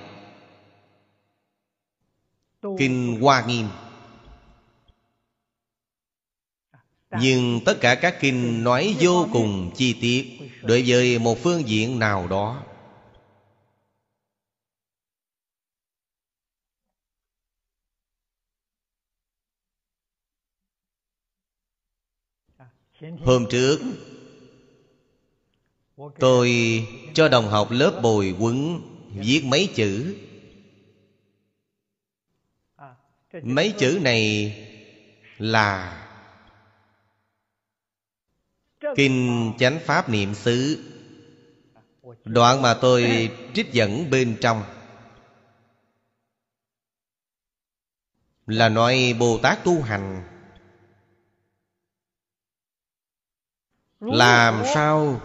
Kinh Hoa Nghiêm. Nhưng tất cả các kinh nói vô cùng chi tiết Đối với một phương diện nào đó. Hôm trước, Tôi cho đồng học lớp bồi quấn Viết mấy chữ. Mấy chữ này là Kinh Chánh Pháp Niệm xứ, Đoạn mà tôi trích dẫn bên trong. Là nói Bồ Tát tu hành. Làm sao?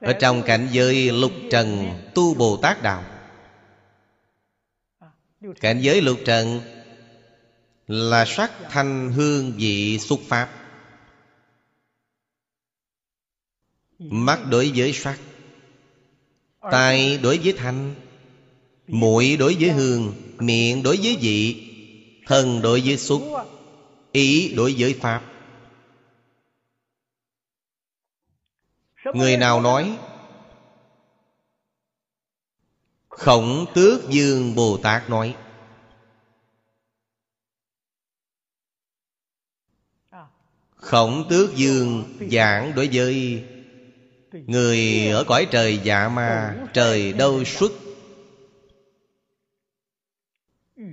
Ở trong cảnh giới lục trần Tu Bồ Tát Đạo Cảnh giới lục trần Là sắc thanh hương vị xuất pháp. Mắt đối với sắc Tai đối với thanh Mũi đối với hương Miệng đối với vị Thân đối với xúc Ý đối với pháp Người nào nói Khổng tước dương Bồ Tát nói Khổng tước dương giảng đối với Người ở cõi trời dạ ma Trời đâu xuất?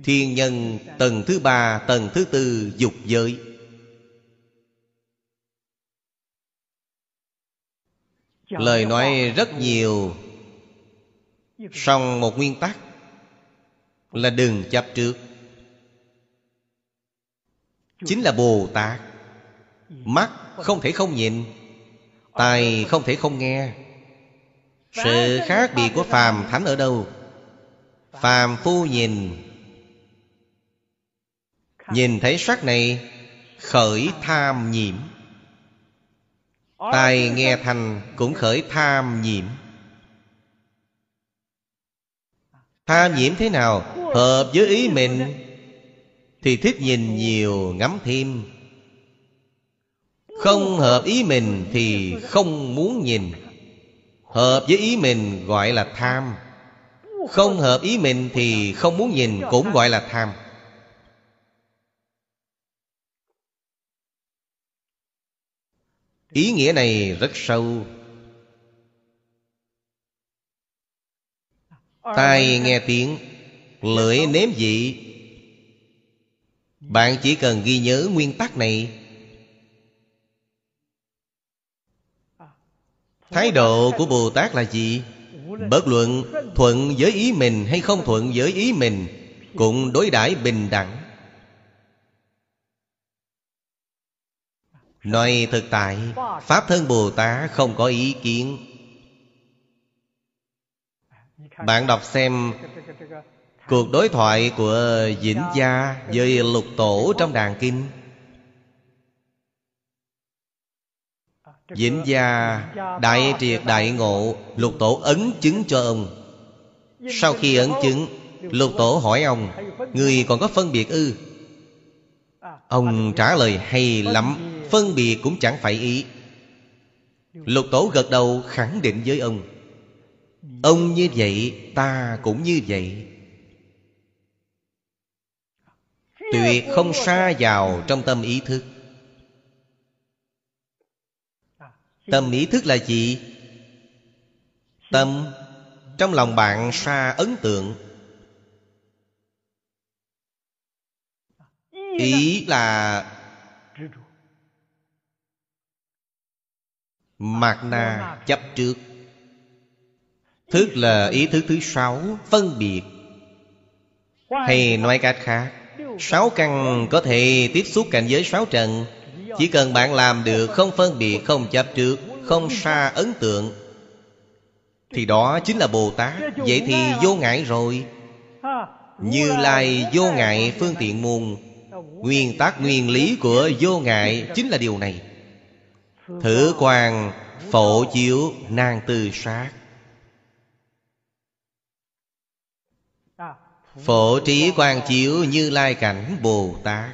Thiên nhân tầng thứ ba Tầng thứ tư dục giới Lời nói rất nhiều. Song một nguyên tắc Là đừng chấp trước. Chính là Bồ Tát. Mắt không thể không nhìn Tai không thể không nghe. Sự khác biệt của phàm thánh ở đâu? Phàm phu nhìn. Nhìn thấy sắc này Khởi tham nhiễm Tai nghe thành cũng khởi tham nhiễm. Tham nhiễm thế nào? Hợp với ý mình Thì thích nhìn nhiều, ngắm thêm. Không hợp ý mình Thì không muốn nhìn. Hợp với ý mình gọi là tham. Không hợp ý mình Thì không muốn nhìn cũng gọi là tham. Ý nghĩa này rất sâu. Tai nghe tiếng, Lưỡi nếm vị. Bạn chỉ cần ghi nhớ nguyên tắc này. Thái độ của Bồ Tát là gì? Bất luận thuận với ý mình hay không thuận với ý mình, Cũng đối đãi bình đẳng. Nói thực tại, Pháp thân Bồ Tát không có ý kiến. Bạn đọc xem Cuộc đối thoại của Vĩnh Gia Với lục tổ trong đàn kinh. Vĩnh Gia, Đại triệt đại ngộ, Lục tổ ấn chứng cho ông. Sau khi ấn chứng, Lục tổ hỏi ông, Người còn có phân biệt ư? Ông trả lời, hay lắm. Phân biệt cũng chẳng phải ý. Lục tổ gật đầu khẳng định với ông Ông như vậy, Ta cũng như vậy. Tuyệt không xa vào trong tâm ý thức. Tâm ý thức là gì? Tâm Trong lòng bạn xa ấn tượng. Ý là Mạt na chấp trước. Thức là ý thức thứ sáu, Phân biệt. Hay nói cách khác, Sáu căn có thể tiếp xúc cảnh giới sáu trần. Chỉ cần bạn làm được không phân biệt, Không chấp trước, Không xa ấn tượng, Thì đó chính là Bồ Tát. Vậy thì vô ngại rồi. Như Lai vô ngại phương tiện môn. Nguyên tắc nguyên lý của vô ngại Chính là điều này. Thử quan phổ chiếu nang tư sát. Phổ trí quan chiếu như lai cảnh Bồ Tát.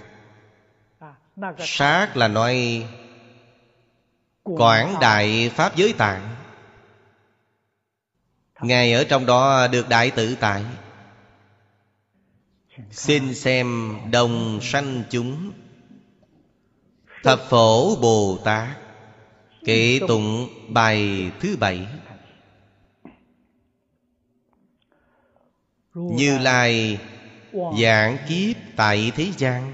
Sát là nói Quảng đại Pháp giới tạng. Ngài ở trong đó được đại tự tại. Xin xem đồng sanh chúng. Thập phổ Bồ Tát. Kệ tụng bài thứ bảy. Như Lai giảng kiếp tại thế gian.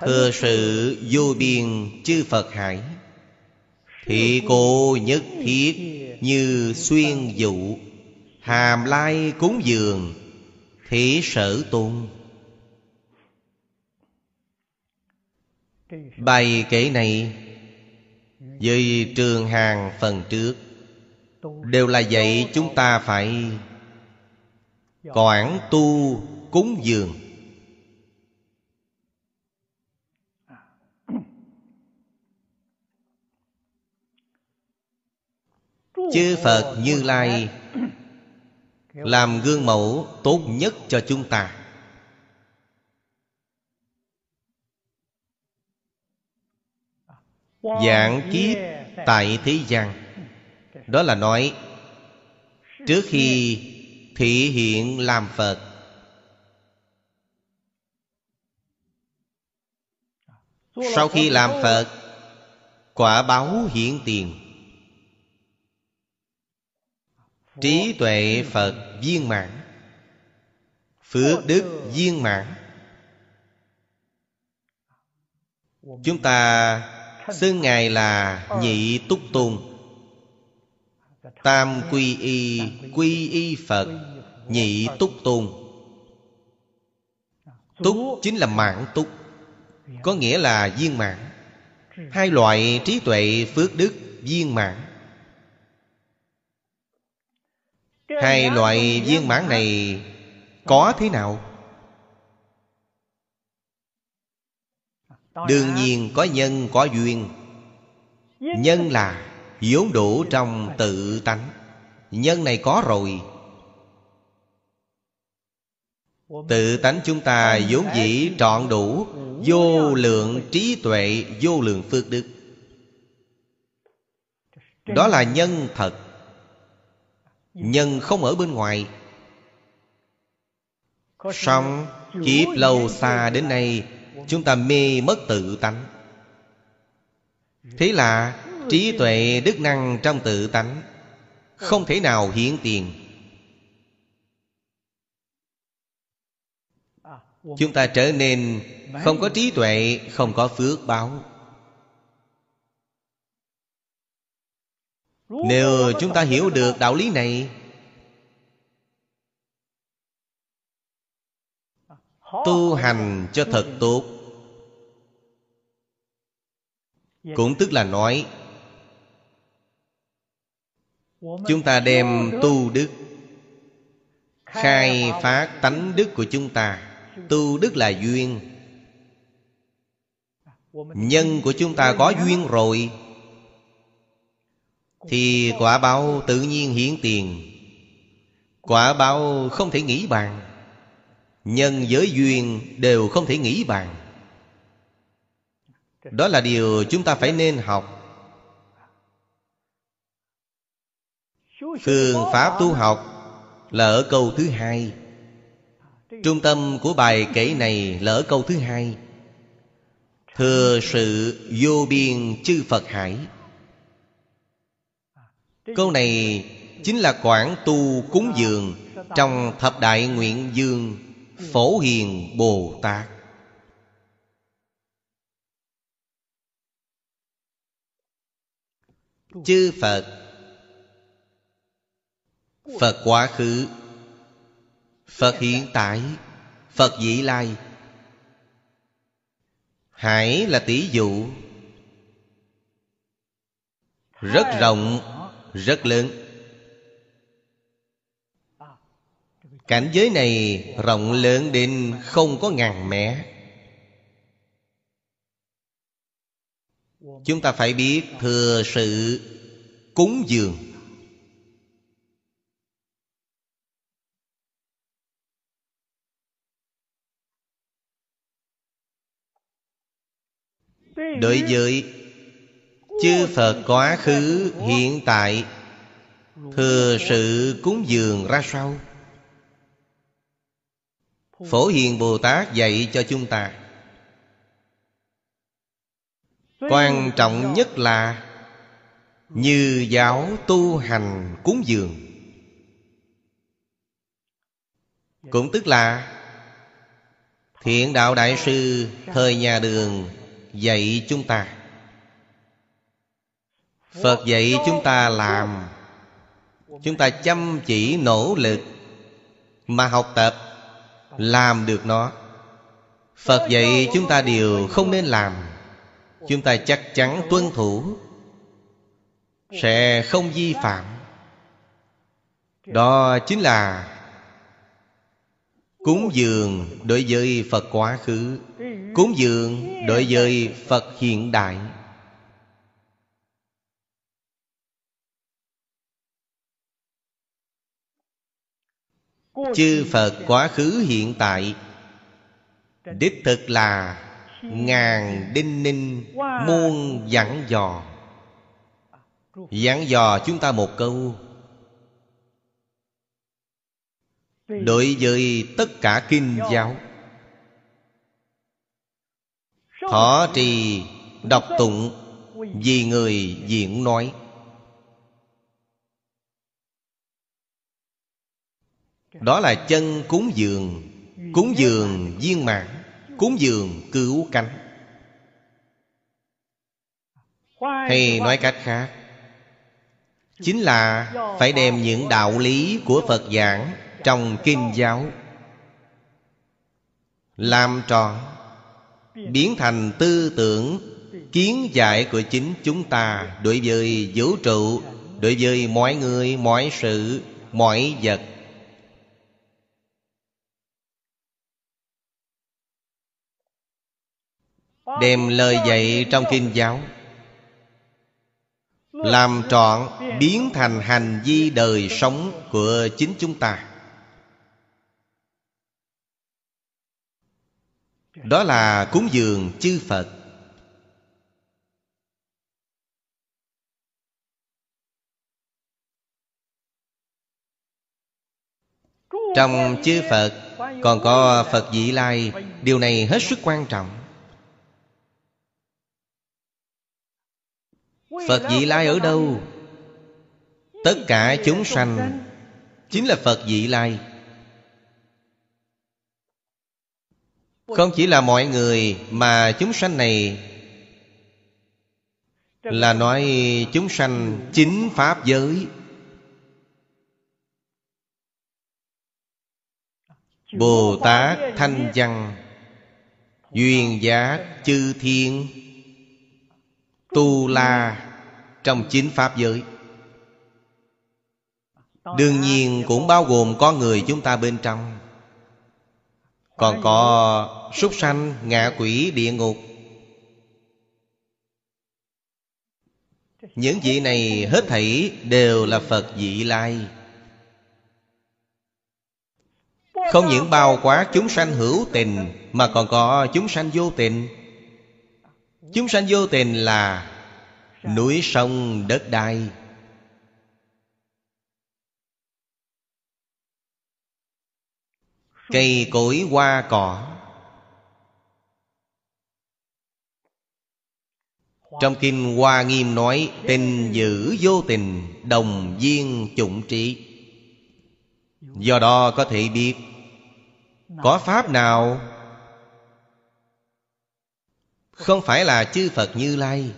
Thừa sự vô biên chư Phật hải. Thị cô nhất thiết như xuyên dụ Hàm lai cúng dường Thế sở tôn. Bài kể này với trường hàng phần trước, Đều là dạy chúng ta phải quản tu cúng dường. Chư Phật Như Lai Làm gương mẫu tốt nhất cho chúng ta. Dạng kiếp tại thế gian. Đó là nói, Trước khi thị hiện làm Phật, Sau khi làm Phật, Quả báo hiện tiền. Trí tuệ Phật viên mãn, Phước đức viên mãn. Chúng ta xưng Ngài là Nhị Túc Tôn. Tam Quy Y Quy Y Phật, Nhị Túc Tôn. Túc chính là mãn túc, Có nghĩa là viên mãn. Hai loại trí tuệ phước đức viên mãn. Hai loại viên mãn này Có thế nào? Đương nhiên có nhân có duyên. Nhân là vốn đủ trong tự tánh. Nhân này có rồi. Tự tánh chúng ta vốn dĩ trọn đủ Vô lượng trí tuệ Vô lượng phước đức. Đó là nhân thật. Nhân không ở bên ngoài. Xong kiếp lâu xa đến nay Chúng ta mê mất tự tánh. Thế là trí tuệ đức năng trong tự tánh Không thể nào hiện tiền. Chúng ta trở nên không có trí tuệ, Không có phước báo. Nếu chúng ta hiểu được đạo lý này, Tu hành cho thật tốt. Cũng tức là nói, Chúng ta đem tu đức, Khai phát tánh đức của chúng ta. Tu đức là duyên. Nhân của chúng ta có duyên rồi, Thì quả báo tự nhiên hiển tiền. Quả báo không thể nghĩ bàn. Nhân với duyên đều không thể nghĩ bàn. Đó là điều chúng ta phải nên học. Phương pháp tu học là ở câu thứ hai. Trung tâm của bài kể này là ở câu thứ hai. Thừa sự vô biên chư Phật Hải. Câu này chính là quảng tu cúng dường Trong thập đại nguyện dương Phổ Hiền Bồ Tát. Chư Phật. Phật quá khứ. Phật hiện tại. Phật vị lai. Hải là tỷ dụ. Rất rộng, Rất lớn. Cảnh giới này rộng lớn đến không có ngàn mẻ Chúng ta phải biết thừa sự cúng dường. Đối với Chư Phật quá khứ, hiện tại, Thừa sự cúng dường ra sao? Phổ Hiền Bồ Tát dạy cho chúng ta. Quan trọng nhất là Như giáo tu hành cúng dường. Cũng tức là Thiện đạo đại sư Thời nhà đường dạy chúng ta. Phật dạy chúng ta làm. Chúng ta chăm chỉ nỗ lực mà học tập, làm được nó. Phật dạy chúng ta điều không nên làm chúng ta chắc chắn tuân thủ. Sẽ không vi phạm. Đó chính là Cúng dường đối với Phật quá khứ. Cúng dường đối với Phật hiện đại. Chư Phật quá khứ hiện tại, Đích thực là Ngàn đinh ninh, Muôn dặn dò. Dặn dò chúng ta một câu. Đối với tất cả kinh giáo, thọ trì đọc tụng vì người diễn nói. Đó là chân cúng dường cúng dường viên mãn cúng dường cứu cánh. Hay nói cách khác, chính là phải đem những đạo lý của phật giảng trong kinh giáo, làm tròn, biến thành tư tưởng, kiến giải của chính chúng ta đối với vũ trụ, đối với mọi người, mọi sự, mọi vật. Đem lời dạy trong kinh giáo. Làm trọn biến thành hành vi đời sống của chính chúng ta. Đó là cúng dường chư Phật. Trong chư Phật, Còn có Phật vị lai, Điều này hết sức quan trọng. Phật vị lai ở đâu? Tất cả chúng sanh Chính là Phật vị lai. Không chỉ là mọi người Mà chúng sanh này Là nói chúng sanh chính Pháp giới. Bồ Tát Thanh Văn Duyên giác chư thiên Tu La Trong chính Pháp giới. Đương nhiên cũng bao gồm có người chúng ta bên trong. Còn có súc sanh, ngạ quỷ, địa ngục. Những vị này hết thảy đều là Phật vị lai. Không những bao quát chúng sanh hữu tình Mà còn có chúng sanh vô tình. Chúng sanh vô tình là Núi sông đất đai. Cây cối hoa cỏ. Trong kinh Hoa Nghiêm nói, Tình giữ vô tình, Đồng viên chủng trí Do đó có thể biết, Có Pháp nào không phải là chư Phật Như Lai.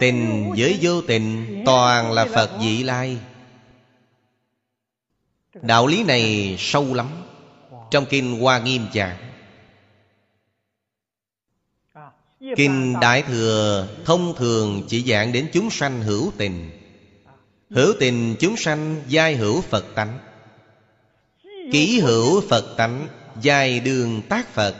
Tình với vô tình Toàn là Phật vị lai. Đạo lý này sâu lắm, Trong Kinh Hoa Nghiêm giảng Kinh Đại Thừa thông thường chỉ giảng đến chúng sanh hữu tình. Hữu tình chúng sanh giai hữu Phật tánh. Ký hữu Phật tánh, dài đường tác Phật.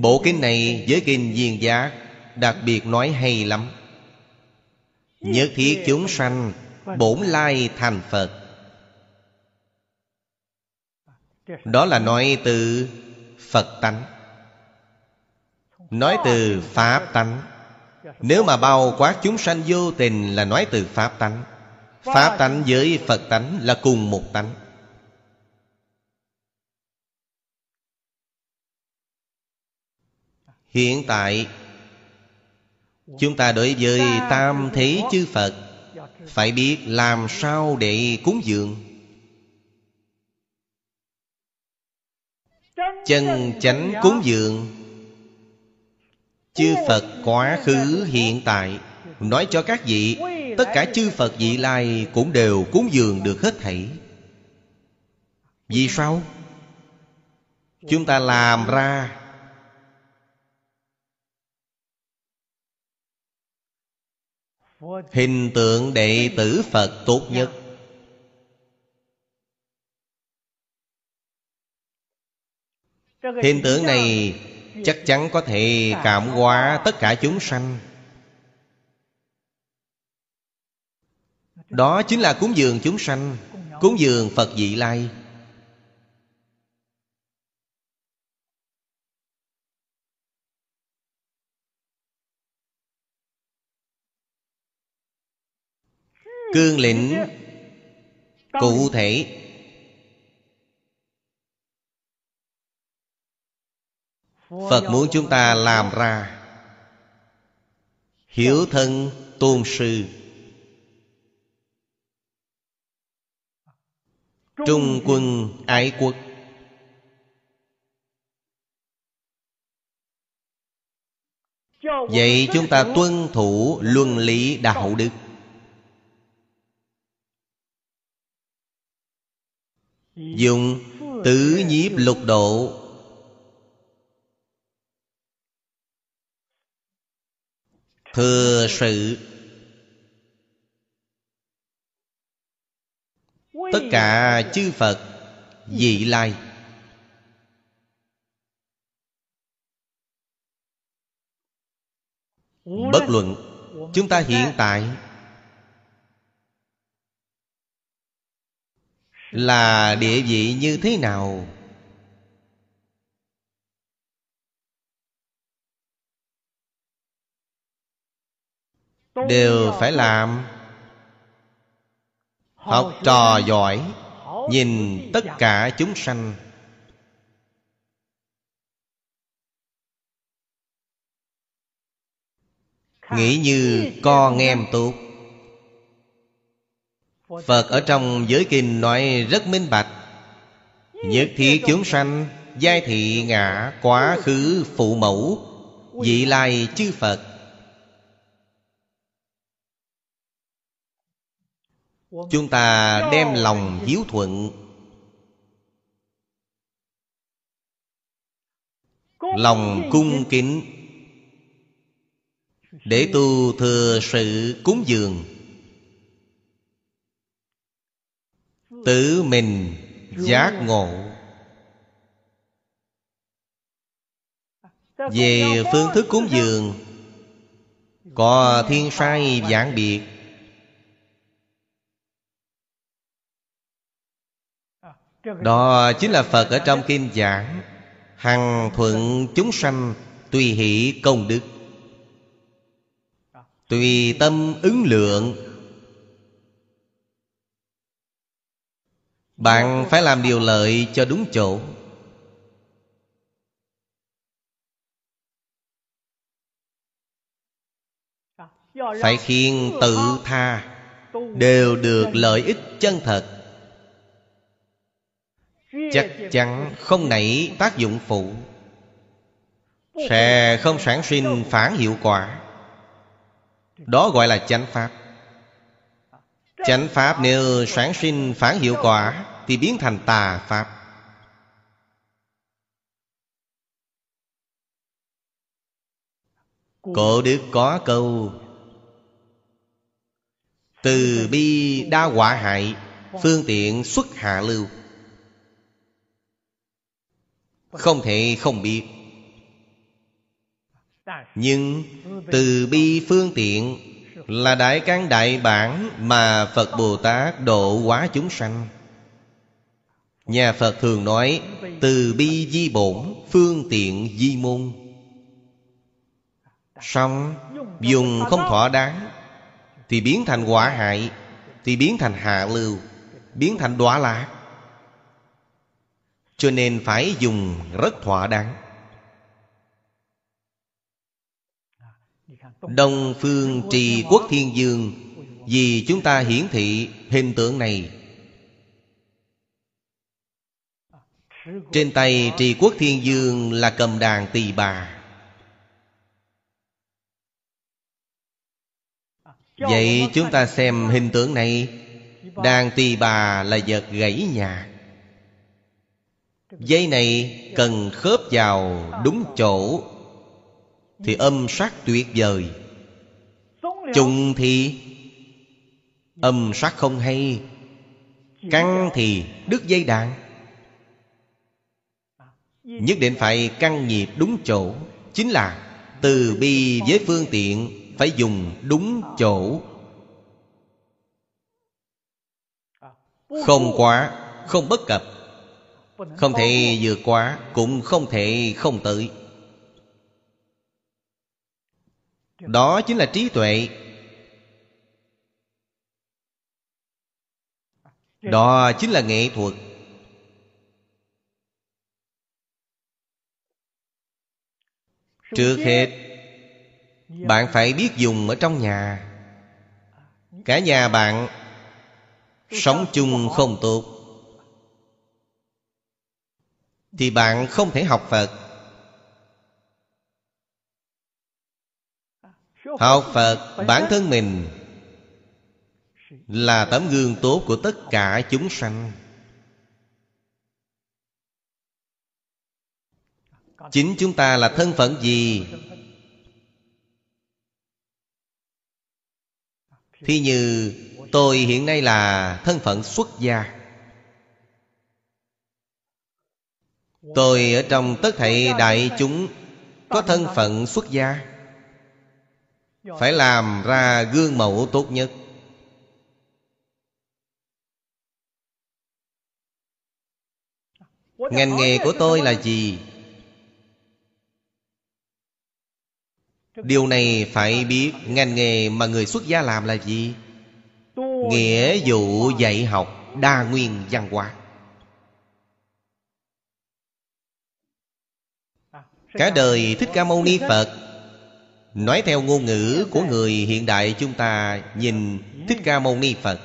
Bộ kinh này với kinh viên giác Đặc biệt nói hay lắm. Nhất thiết chúng sanh Bổn lai thành Phật. Đó là nói từ Phật tánh. Nói từ Pháp tánh. Nếu mà bao quát chúng sanh vô tình Là nói từ Pháp tánh. Pháp tánh với Phật tánh là cùng một tánh. Hiện tại, Chúng ta đối với tam thế chư Phật, Phải biết làm sao để cúng dường. Chân chánh cúng dường. Chư Phật quá khứ, hiện tại. Nói cho các vị, Tất cả chư Phật vị lai Cũng đều cúng dường được hết thảy. Vì sao? Chúng ta làm ra Hình tượng đệ tử Phật tốt nhất. Hình tượng này chắc chắn có thể cảm hóa tất cả chúng sanh. Đó chính là cúng dường chúng sanh, Cúng dường Phật vị lai. Cương lĩnh Cụ thể Phật muốn chúng ta làm ra Hiểu thân tôn sư. Trung quân ái quốc. Vậy chúng ta tuân thủ luân lý đạo đức. Dùng tứ nhiếp lục độ Thừa sự. Tất cả chư Phật Vị lai. Bất luận Chúng ta hiện tại Là địa vị như thế nào Đều phải làm. Học trò giỏi Nhìn tất cả chúng sanh. Nghĩ như con em tốt Phật ở trong giới kinh nói rất minh bạch. Nhất thiết chúng sanh Giai thị ngã quá khứ phụ mẫu. Vị lai chư Phật Chúng ta đem lòng hiếu thuận. Lòng cung kính. Để tu thừa sự cúng dường. Tự mình giác ngộ. Về phương thức cúng dường, Có thiên sai giảng biệt Đó chính là Phật ở trong kinh giảng. Hằng thuận chúng sanh Tùy hỷ công đức. Tùy tâm ứng lượng. Bạn phải làm điều lợi cho đúng chỗ. Phải khiến tự tha, Đều được lợi ích chân thật chắc chắn không nảy tác dụng phụ. Sẽ không sản sinh phản hiệu quả. Đó gọi là chánh pháp. Chánh pháp nếu sản sinh phản hiệu quả thì biến thành tà pháp. Cổ đức có câu, từ bi đa quả hại, phương tiện xuất hạ lưu không thể không biết. Nhưng từ bi phương tiện là đại căn đại bản mà phật bồ tát độ hóa chúng sanh. Nhà phật thường nói, từ bi di bổn, phương tiện di môn. Xong, dùng không thỏa đáng, thì biến thành quả hại, thì biến thành hạ lưu, biến thành đọa lạc cho nên phải dùng rất thỏa đáng. Đông phương trì quốc thiên dương, Vì chúng ta hiển thị hình tượng này. Trên tay trì quốc thiên dương là cầm đàn tỳ bà. Vậy chúng ta xem hình tượng này. Đàn tỳ bà là vật gãy nhạc Dây này cần khớp vào đúng chỗ Thì âm sắc tuyệt vời. Chung thì Âm sắc không hay Căng thì đứt dây đàn. Nhất định phải căng nhịp đúng chỗ, Chính là từ bi với phương tiện Phải dùng đúng chỗ. Không quá, Không bất cập không thể vượt quá Cũng không thể không tới. Đó chính là trí tuệ. Đó chính là nghệ thuật. Trước hết, Bạn phải biết dùng ở trong nhà. Cả nhà bạn Sống chung không tốt thì bạn không thể học phật. Học phật, bản thân mình là tấm gương tốt của tất cả chúng sanh. Chính chúng ta là thân phận gì? Thì như, tôi hiện nay là thân phận xuất gia. Tôi ở trong tất thảy đại chúng, Có thân phận xuất gia. Phải làm ra gương mẫu tốt nhất. Ngành nghề của tôi là gì? Điều này phải biết ngành nghề mà người xuất gia làm là gì? Nghĩa vụ dạy học đa nguyên văn hóa. Cả đời thích ca mâu ni phật. Nói theo ngôn ngữ của người hiện đại chúng ta, nhìn thích ca mâu ni phật.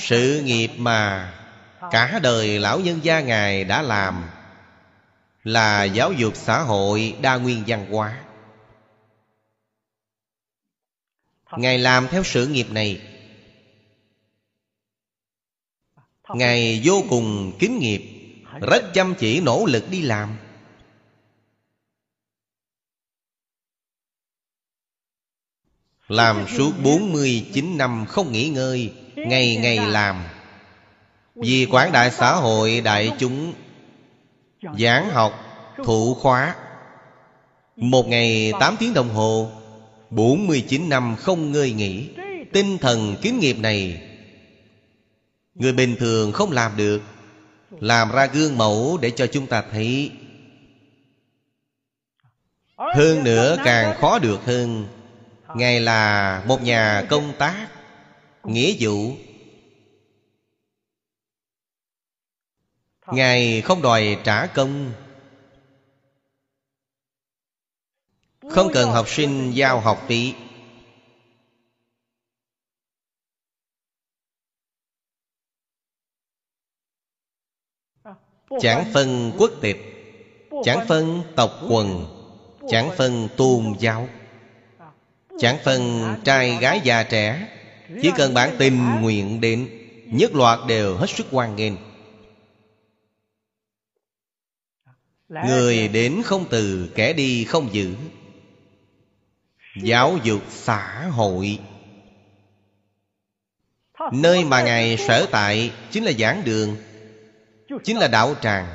Sự nghiệp mà cả đời lão nhân gia ngài đã làm là giáo dục xã hội đa nguyên văn hóa. Ngài làm theo sự nghiệp này. Ngài vô cùng kính nghiệp, rất chăm chỉ nỗ lực đi làm. Làm suốt 49 năm không nghỉ ngơi, Ngày ngày làm. Vì quảng đại xã hội đại chúng, Giảng học, Thụ khóa, Một ngày 8 tiếng đồng hồ 49 năm không ngơi nghỉ. Tinh thần kiến nghiệp này Người bình thường không làm được. Làm ra gương mẫu để cho chúng ta thấy. Hơn nữa càng khó được hơn. Ngài là một nhà công tác, Nghĩa vụ. Ngài không đòi trả công. Không cần học sinh giao học phí. Chẳng phân quốc tịch, Chẳng phân tộc quần, Chẳng phân tôn giáo, Chẳng phân trai gái già trẻ. Chỉ cần bạn tình nguyện đến Nhất loạt đều hết sức hoan nghênh. Người đến không từ, Kẻ đi không giữ. Giáo dục xã hội. Nơi mà Ngài sở tại Chính là giảng đường. Chính là đạo tràng.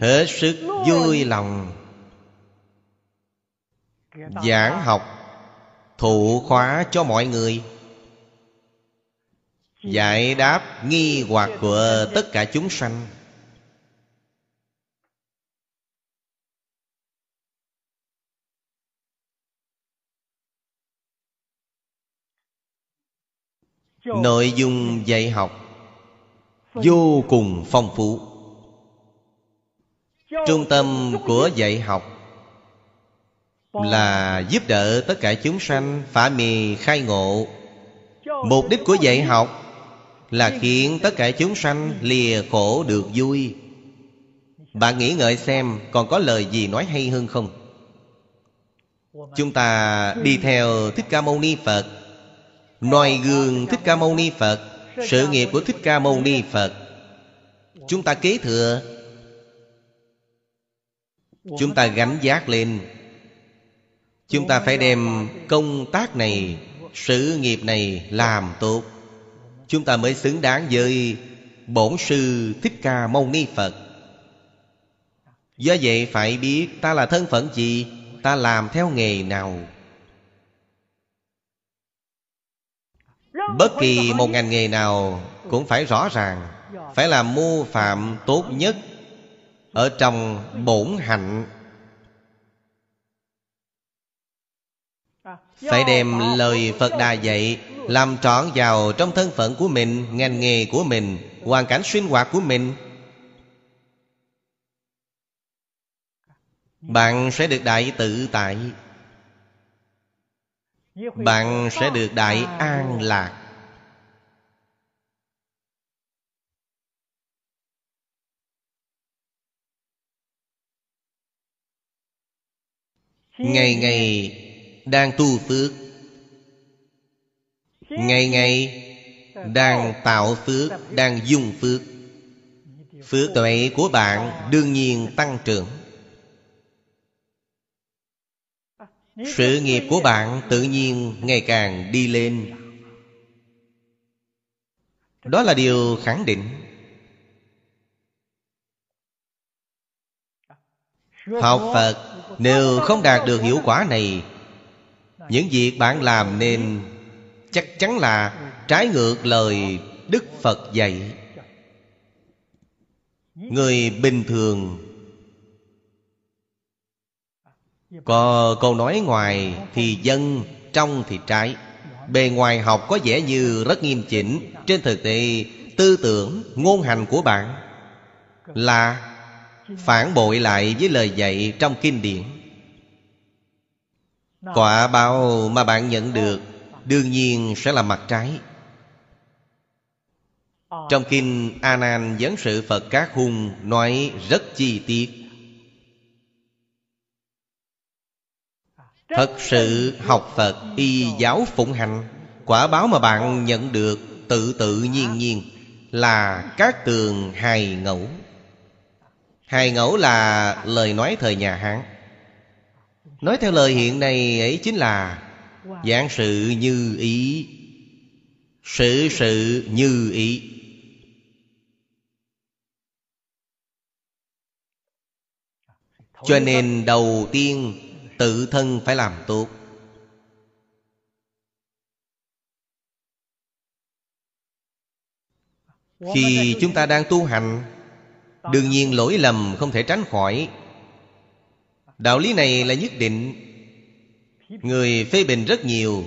Hết sức vui lòng Giảng học, Thụ khóa cho mọi người. Giải đáp nghi hoặc của tất cả chúng sanh. Nội dung dạy học Vô cùng phong phú. Trung tâm của dạy học Là giúp đỡ tất cả chúng sanh Phá mì khai ngộ. Mục đích của dạy học Là khiến tất cả chúng sanh lìa khổ được vui. Bạn nghĩ ngợi xem Còn có lời gì nói hay hơn không? Chúng ta đi theo Thích Ca Mâu Ni Phật noi gương Thích Ca Mâu Ni Phật, Sự nghiệp của Thích Ca Mâu Ni Phật. Chúng ta kế thừa. Chúng ta gánh giác lên. Chúng ta phải đem công tác này, Sự nghiệp này làm tốt. Chúng ta mới xứng đáng với Bổn sư Thích Ca Mâu Ni Phật. Do vậy phải biết ta là thân phận gì, Ta làm theo nghề nào. Bất kỳ một ngành nghề nào Cũng phải rõ ràng, Phải là mô phạm tốt nhất Ở trong bổn hạnh. Phải đem lời Phật Đà dạy, Làm trọn vào trong thân phận của mình, Ngành nghề của mình, Hoàn cảnh sinh hoạt của mình. Bạn sẽ được đại tự tại bạn sẽ được đại an lạc. Ngày ngày đang tu phước. Ngày ngày đang tạo phước, đang dung phước. Phước tuệ của bạn đương nhiên tăng trưởng. sự nghiệp của bạn tự nhiên ngày càng đi lên. Đó là điều khẳng định. Học phật, nếu không đạt được hiệu quả này, những việc bạn làm nên chắc chắn là trái ngược lời đức phật dạy. Người bình thường có câu nói ngoài thì dân Trong thì trái. Bề ngoài học có vẻ như rất nghiêm chỉnh. Trên thực tế Tư tưởng, ngôn hành của bạn Là Phản bội lại với lời dạy trong kinh điển. Quả báo mà bạn nhận được Đương nhiên sẽ là mặt trái. Trong kinh A Nan Vấn sự Phật Các Hung Nói rất chi tiết. Thật sự học Phật, y giáo phụng hành. Quả báo mà bạn nhận được tự tự nhiên nhiên Là các tường hài ngẫu. Hài ngẫu là lời nói thời nhà Hán. Nói theo lời hiện nay ấy chính là Giảng sự như ý. Sự sự như ý. Cho nên đầu tiên Tự thân phải làm tốt. Khi chúng ta đang tu hành, Đương nhiên lỗi lầm không thể tránh khỏi. Đạo lý này là nhất định. Người phê bình rất nhiều.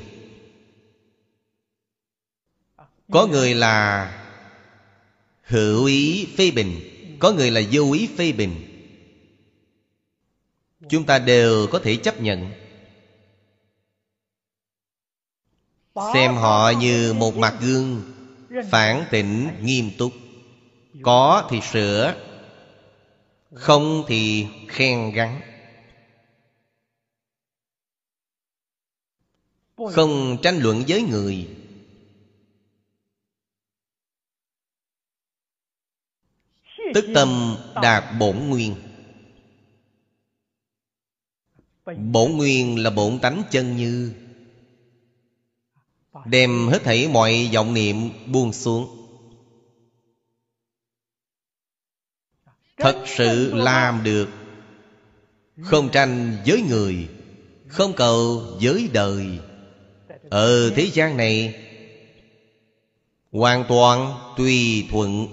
Có người là Hữu ý phê bình, Có người là vô ý phê bình. Chúng ta đều có thể chấp nhận. Xem họ như một mặt gương, Phản tỉnh nghiêm túc. Có thì sửa, Không thì khen gắn. Không tranh luận với người. Tức tâm đạt bổn nguyên. Bổn nguyên là bổn tánh chân như. Đem hết thảy mọi vọng niệm buông xuống. Thật sự làm được. Không tranh với người, Không cầu với đời. Ở thế gian này, Hoàn toàn tùy thuận,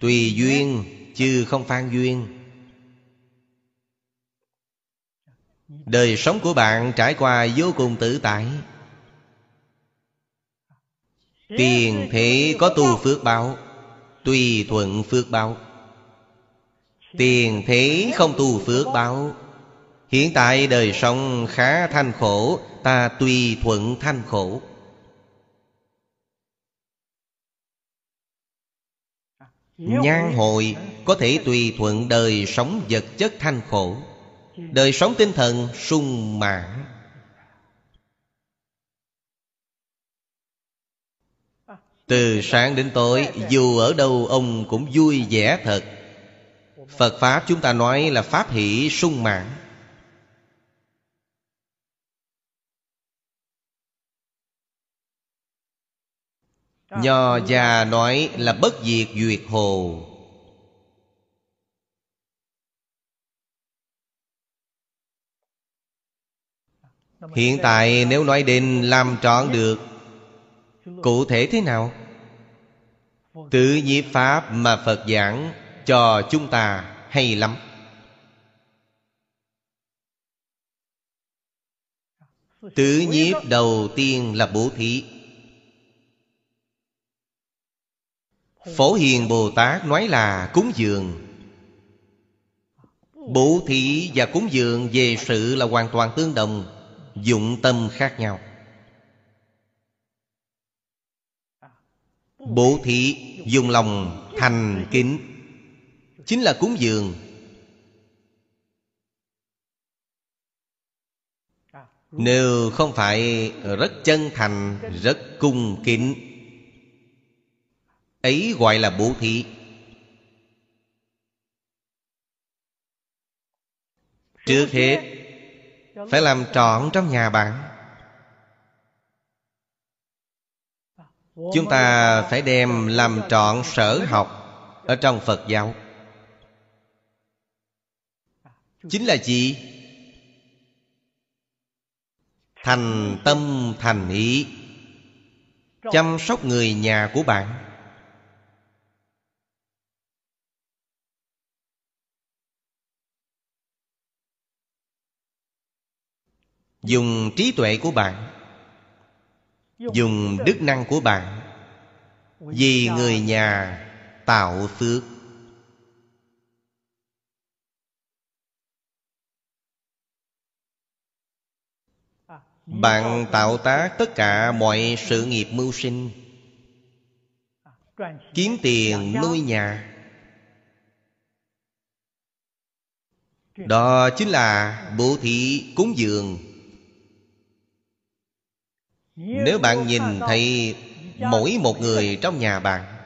Tùy duyên, chứ không phan duyên. Đời sống của bạn trải qua vô cùng tự tại. Tiền thế có tu phước báo, Tùy thuận phước báo. Tiền thế không tu phước báo, Hiện tại đời sống khá thanh khổ, Ta tùy thuận thanh khổ. Nhan hội có thể tùy thuận đời sống vật chất thanh khổ. Đời sống tinh thần sung mãn. Từ sáng đến tối, Dù ở đâu, ông cũng vui vẻ thật. Phật Pháp chúng ta nói là Pháp hỷ sung mãn. Nho già nói là bất diệt duyệt hồ. Hiện tại nếu nói đến làm trọn được Cụ thể thế nào? Tự nhiếp Pháp mà Phật giảng cho chúng ta hay lắm. Tự nhiếp đầu tiên là bố thí. Phổ Hiền Bồ Tát nói là cúng dường. Bố thí và cúng dường về sự là hoàn toàn tương đồng Dụng tâm khác nhau. Bố thí dùng lòng thành kính, Chính là cúng dường. Nếu không phải rất chân thành, Rất cung kính, Ấy gọi là bố thí. Trước hết phải làm trọn trong nhà bạn. Chúng ta phải đem làm trọn sở học Ở trong Phật giáo. Chính là gì? Thành tâm thành ý, chăm sóc người nhà của bạn. Dùng trí tuệ của bạn. Dùng đức năng của bạn. Vì người nhà tạo phước. Bạn tạo tác tất cả mọi sự nghiệp mưu sinh. Kiếm tiền nuôi nhà. Đó chính là bố thí cúng dường nếu bạn nhìn thấy mỗi một người trong nhà bạn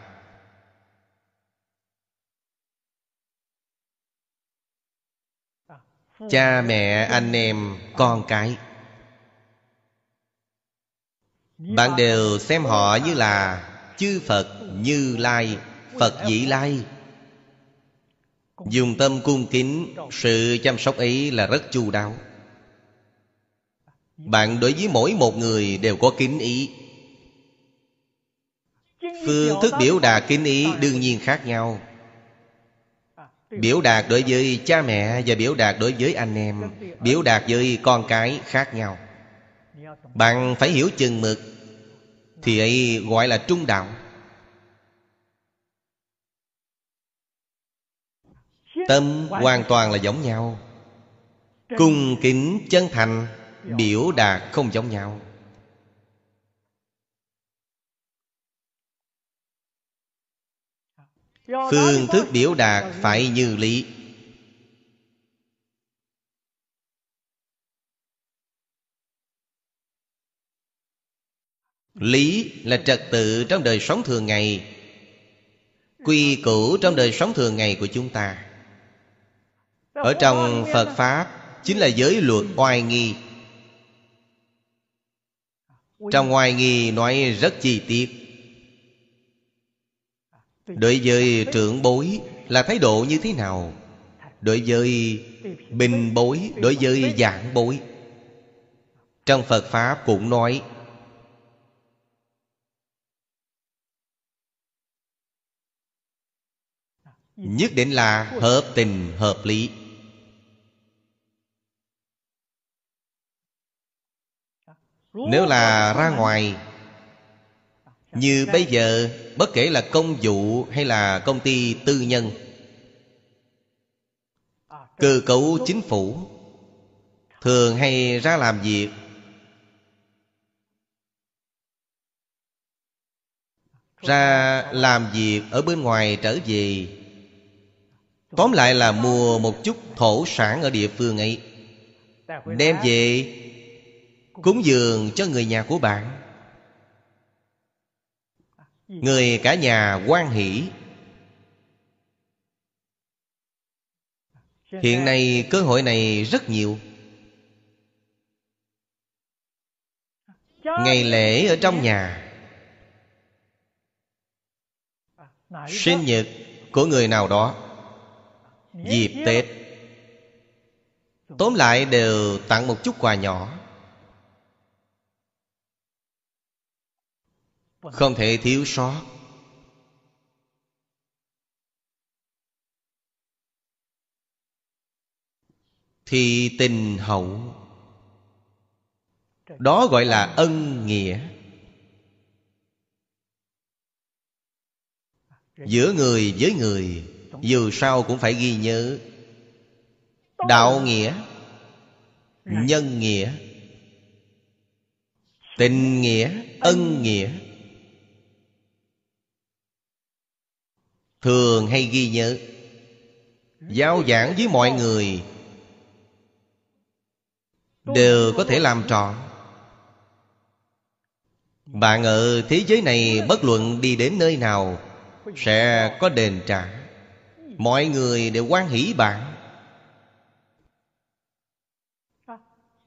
cha mẹ anh em con cái bạn đều xem họ như là chư phật như lai phật dĩ lai. Dùng tâm cung kính sự chăm sóc ấy là rất chu đáo bạn đối với mỗi một người đều có kính ý. Phương thức biểu đạt kính ý đương nhiên khác nhau. Biểu đạt đối với cha mẹ và biểu đạt đối với anh em, biểu đạt với con cái khác nhau. Bạn phải hiểu chừng mực, thì ấy gọi là trung đạo. Tâm hoàn toàn là giống nhau. Cung kính chân thành biểu đạt không giống nhau. Phương thức biểu đạt phải như lý. Lý là trật tự trong đời sống thường ngày, quy củ trong đời sống thường ngày của chúng ta. Ở trong phật pháp, chính là giới luật oai nghi trong ngoài nghi nói rất chi tiết. Đối với trưởng bối là thái độ như thế nào? Đối với bình bối, đối với giảng bối. Trong phật pháp cũng nói, nhất định là hợp tình, hợp lý. Nếu là ra ngoài, như bây giờ, bất kể là công vụ hay là công ty tư nhân, cơ cấu chính phủ, thường hay ra làm việc ra làm việc ở bên ngoài trở về? Tóm lại là mua một chút thổ sản ở địa phương ấy, đem về cúng dường cho người nhà của bạn. Người cả nhà quan hỷ. Hiện nay cơ hội này rất nhiều. Ngày lễ ở trong nhà. Sinh nhật của người nào đó. Dịp tết. Tóm lại đều tặng một chút quà nhỏ. Không thể thiếu sót. Thì tình hậu. Đó gọi là ân nghĩa. Giữa người với người, dù sao cũng phải ghi nhớ. Đạo nghĩa, nhân nghĩa, tình nghĩa, ân nghĩa. Thường hay ghi nhớ. Giao giảng với mọi người đều có thể làm trọn bạn ở thế giới này, bất luận đi đến nơi nào, sẽ có đền trả. Mọi người đều quan hỷ bạn.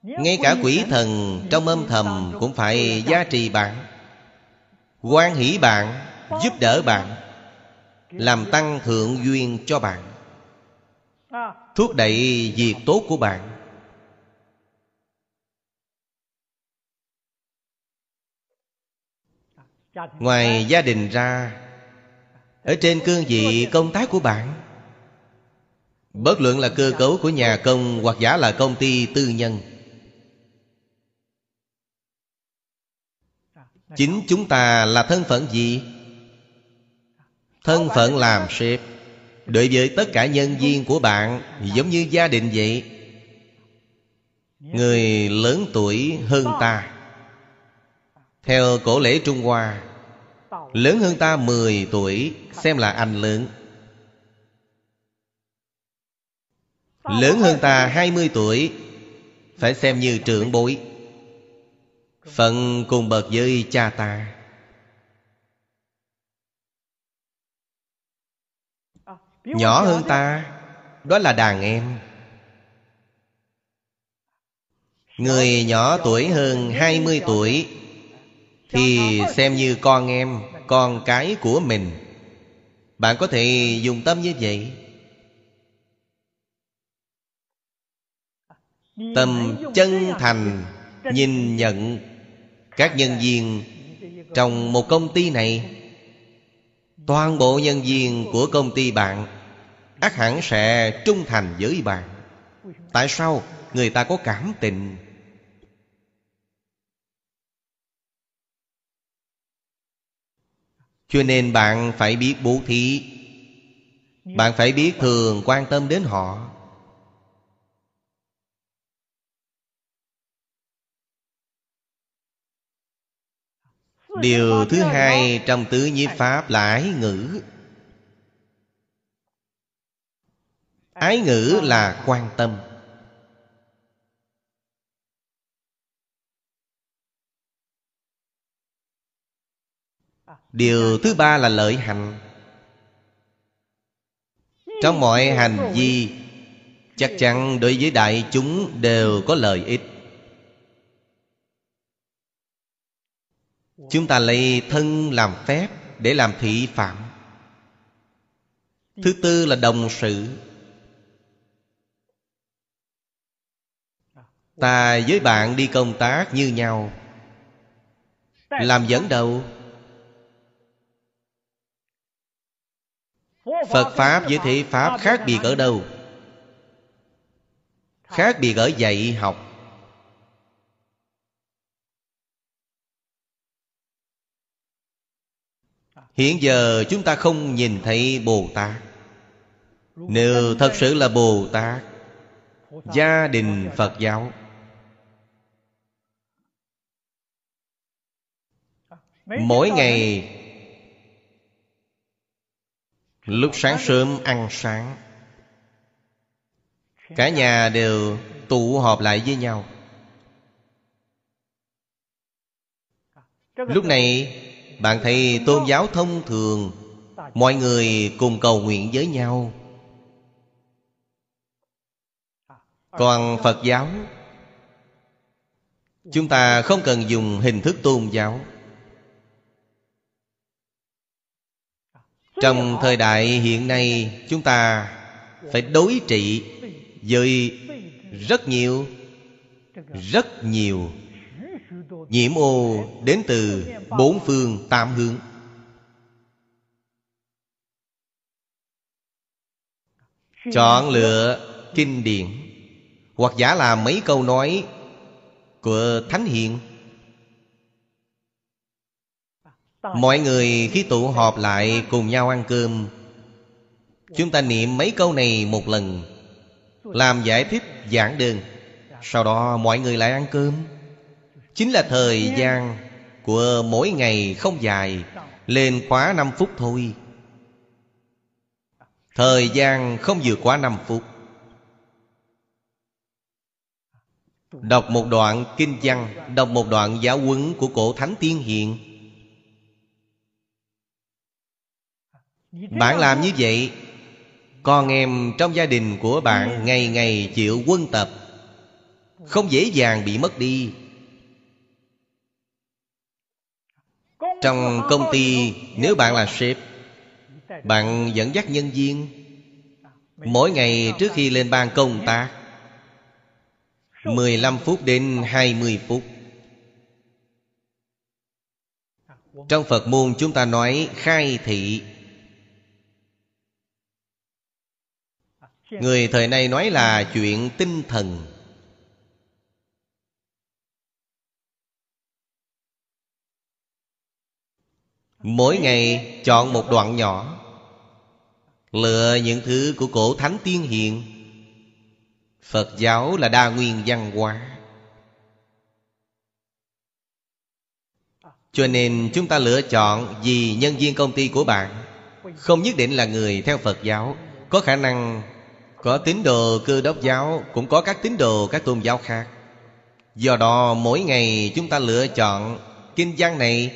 Ngay cả quỷ thần trong âm thầm cũng phải gia trì bạn quan hỷ bạn, giúp đỡ bạn làm tăng thượng duyên cho bạn. Thúc đẩy việc tốt của bạn. Ngoài gia đình ra, ở trên cương vị công tác của bạn, bất luận là cơ cấu của nhà công hoặc giả là công ty tư nhân, chính chúng ta là thân phận gì? Thân phận làm sếp đối với tất cả nhân viên của bạn, giống như gia đình vậy. Người lớn tuổi hơn ta. Theo cổ lễ Trung Hoa, Lớn hơn ta 10 tuổi, Xem là anh lớn. Lớn hơn ta 20 tuổi, Phải xem như trưởng bối. Phận cùng bậc với cha ta. Nhỏ hơn ta Đó là đàn em. Người nhỏ tuổi hơn 20 tuổi Thì xem như con em Con cái của mình. Bạn có thể dùng tâm như vậy. Tâm chân thành Nhìn nhận Các nhân viên Trong một công ty này. Toàn bộ nhân viên của công ty bạn ác hẳn sẽ trung thành với bạn. Tại sao người ta có cảm tình? Cho nên bạn phải biết bố thí. Bạn phải biết thường quan tâm đến họ. Điều thứ hai trong tứ nhiếp pháp là ái ngữ. Ái ngữ là quan tâm. Điều thứ ba là lợi hành. Trong mọi hành vi, Chắc chắn đối với đại chúng đều có lợi ích. Chúng ta lấy thân làm phép Để làm thị phạm. Thứ tư là đồng sự. Ta với bạn đi công tác như nhau. Làm dẫn đầu. Phật Pháp với thế Pháp khác biệt ở đâu? Khác biệt ở dạy, học. Hiện giờ chúng ta không nhìn thấy Bồ Tát. Nếu thật sự là Bồ Tát, Gia đình Phật giáo Mỗi ngày Lúc sáng sớm ăn sáng Cả nhà đều tụ họp lại với nhau. Lúc này bạn thấy tôn giáo thông thường Mọi người cùng cầu nguyện với nhau. Còn Phật giáo Chúng ta không cần dùng hình thức tôn giáo Trong thời đại hiện nay, Chúng ta phải đối trị Với rất nhiều Rất nhiều Nhiễm ô đến từ bốn phương tam hướng. Chọn lựa kinh điển, Hoặc giả là mấy câu nói Của Thánh hiền. Mọi người khi tụ họp lại cùng nhau ăn cơm, Chúng ta niệm mấy câu này một lần, Làm giải thích giảng đơn Sau đó mọi người lại ăn cơm. Chính là thời gian của mỗi ngày không dài, Lên quá 5 phút thôi. Thời gian không vượt quá 5 phút. Đọc một đoạn kinh văn, Đọc một đoạn giáo huấn của cổ Thánh Tiên Hiện Bạn làm như vậy Con em trong gia đình của bạn Ngày ngày chịu quân tập Không dễ dàng bị mất đi. Trong công ty Nếu bạn là sếp Bạn dẫn dắt nhân viên Mỗi ngày trước khi lên ban công tác 15 phút đến 20 phút. Trong Phật môn chúng ta nói khai thị Người thời nay nói là chuyện tinh thần. Mỗi ngày chọn một đoạn nhỏ. Lựa những thứ của cổ thánh tiên hiền. Phật giáo là đa nguyên văn hóa. Cho nên chúng ta lựa chọn vì nhân viên công ty của bạn. Không nhất định là người theo Phật giáo. Có khả năng có tín đồ cơ đốc giáo, Cũng có các tín đồ các tôn giáo khác. Do đó, mỗi ngày chúng ta lựa chọn Kinh văn này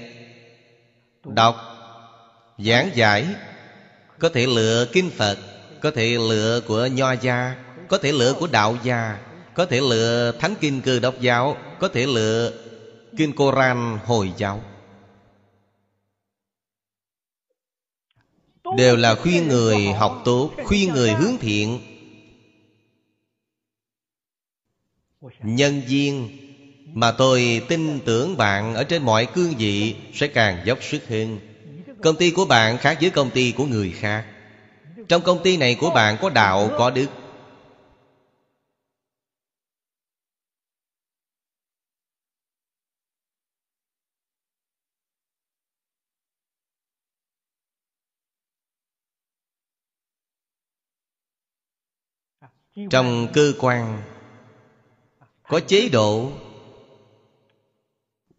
Đọc, Giảng giải. Có thể lựa kinh Phật, Có thể lựa của Nho gia, Có thể lựa của Đạo gia, Có thể lựa Thánh Kinh Cơ Đốc Giáo, Có thể lựa Kinh Koran Hồi giáo. Đều là khuyên người học tốt, Khuyên người hướng thiện. Nhân viên mà tôi tin tưởng bạn ở trên mọi cương vị Sẽ càng dốc sức hơn. Công ty của bạn khác với công ty của người khác. Trong công ty này của bạn có đạo, có đức. Trong cơ quan có chế độ.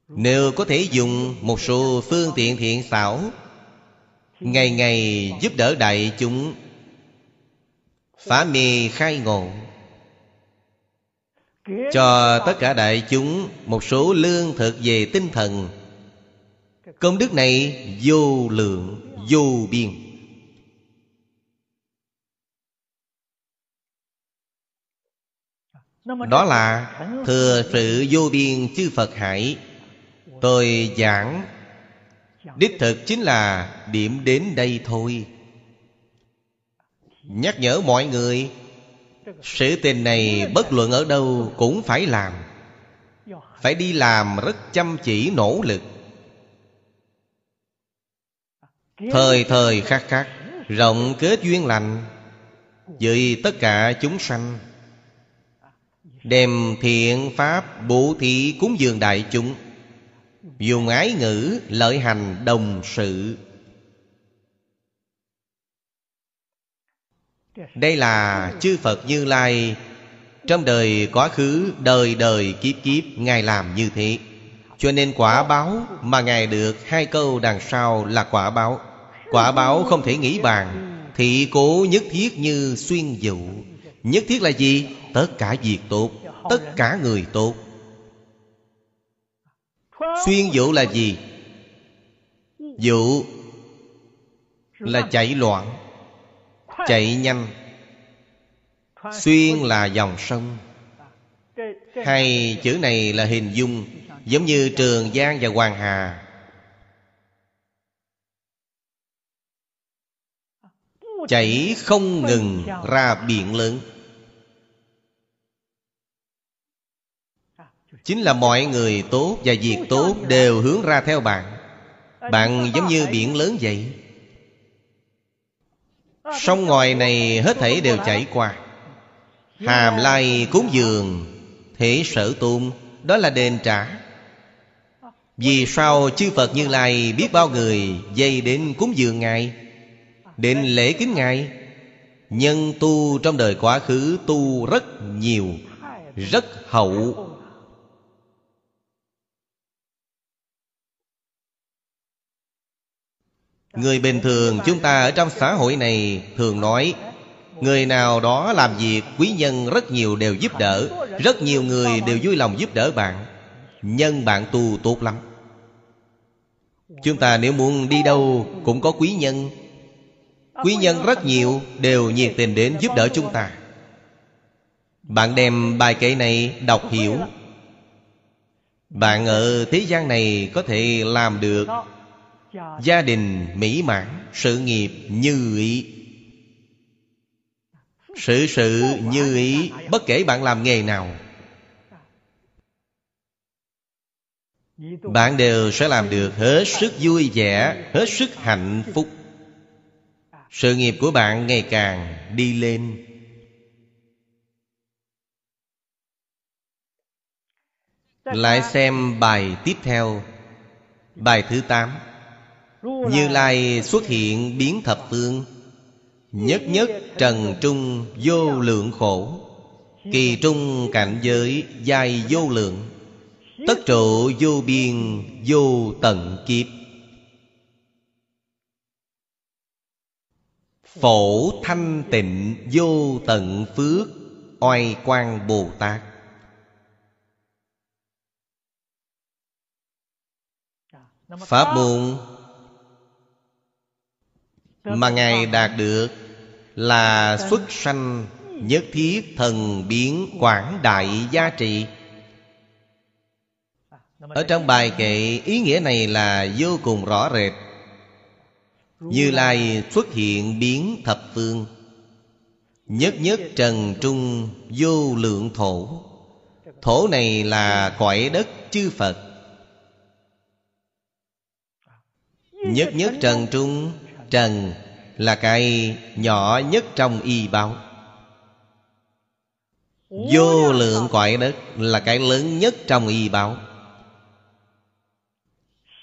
Nếu có thể dùng một số phương tiện thiện xảo, Ngày ngày giúp đỡ đại chúng, Phá mê khai ngộ. Cho tất cả đại chúng Một số lương thực về tinh thần. Công đức này vô lượng, vô biên. Đó là thừa sự vô biên chư Phật Hải Tôi giảng. Đích thực chính là điểm đến đây thôi. Nhắc nhở mọi người Sự tình này bất luận ở đâu cũng phải làm. Phải đi làm rất chăm chỉ nỗ lực. Thời thời khắc khắc Rộng kết duyên lành Với tất cả chúng sanh Đem thiện pháp bố thí cúng dường đại chúng. Dùng ái ngữ lợi hành đồng sự. Đây là chư Phật Như Lai. Trong đời quá khứ, Đời đời kiếp kiếp, Ngài làm như thế. Cho nên quả báo mà Ngài được Hai câu đằng sau là quả báo. Quả báo không thể nghĩ bàn Thị cố nhất thiết như xuyên dụ. Nhất thiết là gì? Tất cả việc tốt, Tất cả người tốt. Xuyên dụ là gì? Dụ là chạy loạn, Chạy nhanh. Xuyên là dòng sông. Hay chữ này là hình dung Giống như Trường Giang và Hoàng Hà. Chảy không ngừng ra biển lớn. Chính là mọi người tốt và việc tốt đều hướng ra theo bạn. Bạn giống như biển lớn vậy. Sông ngoài này hết thảy đều chảy qua. Hàm lai cúng dường Thể sở tôn, Đó là đền trả. Vì sao chư Phật Như Lai Biết bao người dây đến cúng dường Ngài, Đến lễ kính Ngài? Nhân tu trong đời quá khứ tu rất nhiều, Rất hậu Người bình thường chúng ta ở trong xã hội này thường nói, Người nào đó làm việc, quý nhân rất nhiều đều giúp đỡ, Rất nhiều người đều vui lòng giúp đỡ bạn Nhân bạn tu tốt lắm. Chúng ta nếu muốn đi đâu cũng có quý nhân. Quý nhân rất nhiều đều nhiệt tình đến giúp đỡ chúng ta. Bạn đem bài kệ này đọc hiểu. Bạn ở thế gian này có thể làm được Gia đình mỹ mãn, Sự nghiệp như ý. Sự sự như ý, Bất kể bạn làm nghề nào, Bạn đều sẽ làm được hết sức vui vẻ, Hết sức hạnh phúc. Sự nghiệp của bạn ngày càng đi lên. Lại xem bài tiếp theo, Bài thứ 8 như Lai xuất hiện biến thập phương Nhất nhất trần trung vô lượng khổ Kỳ trung cảnh giới dài vô lượng Tất trụ vô biên vô tận kiếp. Phổ thanh tịnh vô tận phước Oai quang Bồ Tát. Pháp môn Mà Ngài đạt được Là xuất sanh Nhất thiết thần biến quảng đại giá trị. Ở trong bài kệ Ý nghĩa này là vô cùng rõ rệt. Như Lai. Xuất hiện biến thập phương Nhất nhất trần trung vô lượng thổ. Thổ này là cõi đất chư Phật. Nhất nhất trần trung Trần là cái nhỏ nhất trong y báo. Vô lượng cõi đất là cái lớn nhất trong y báo.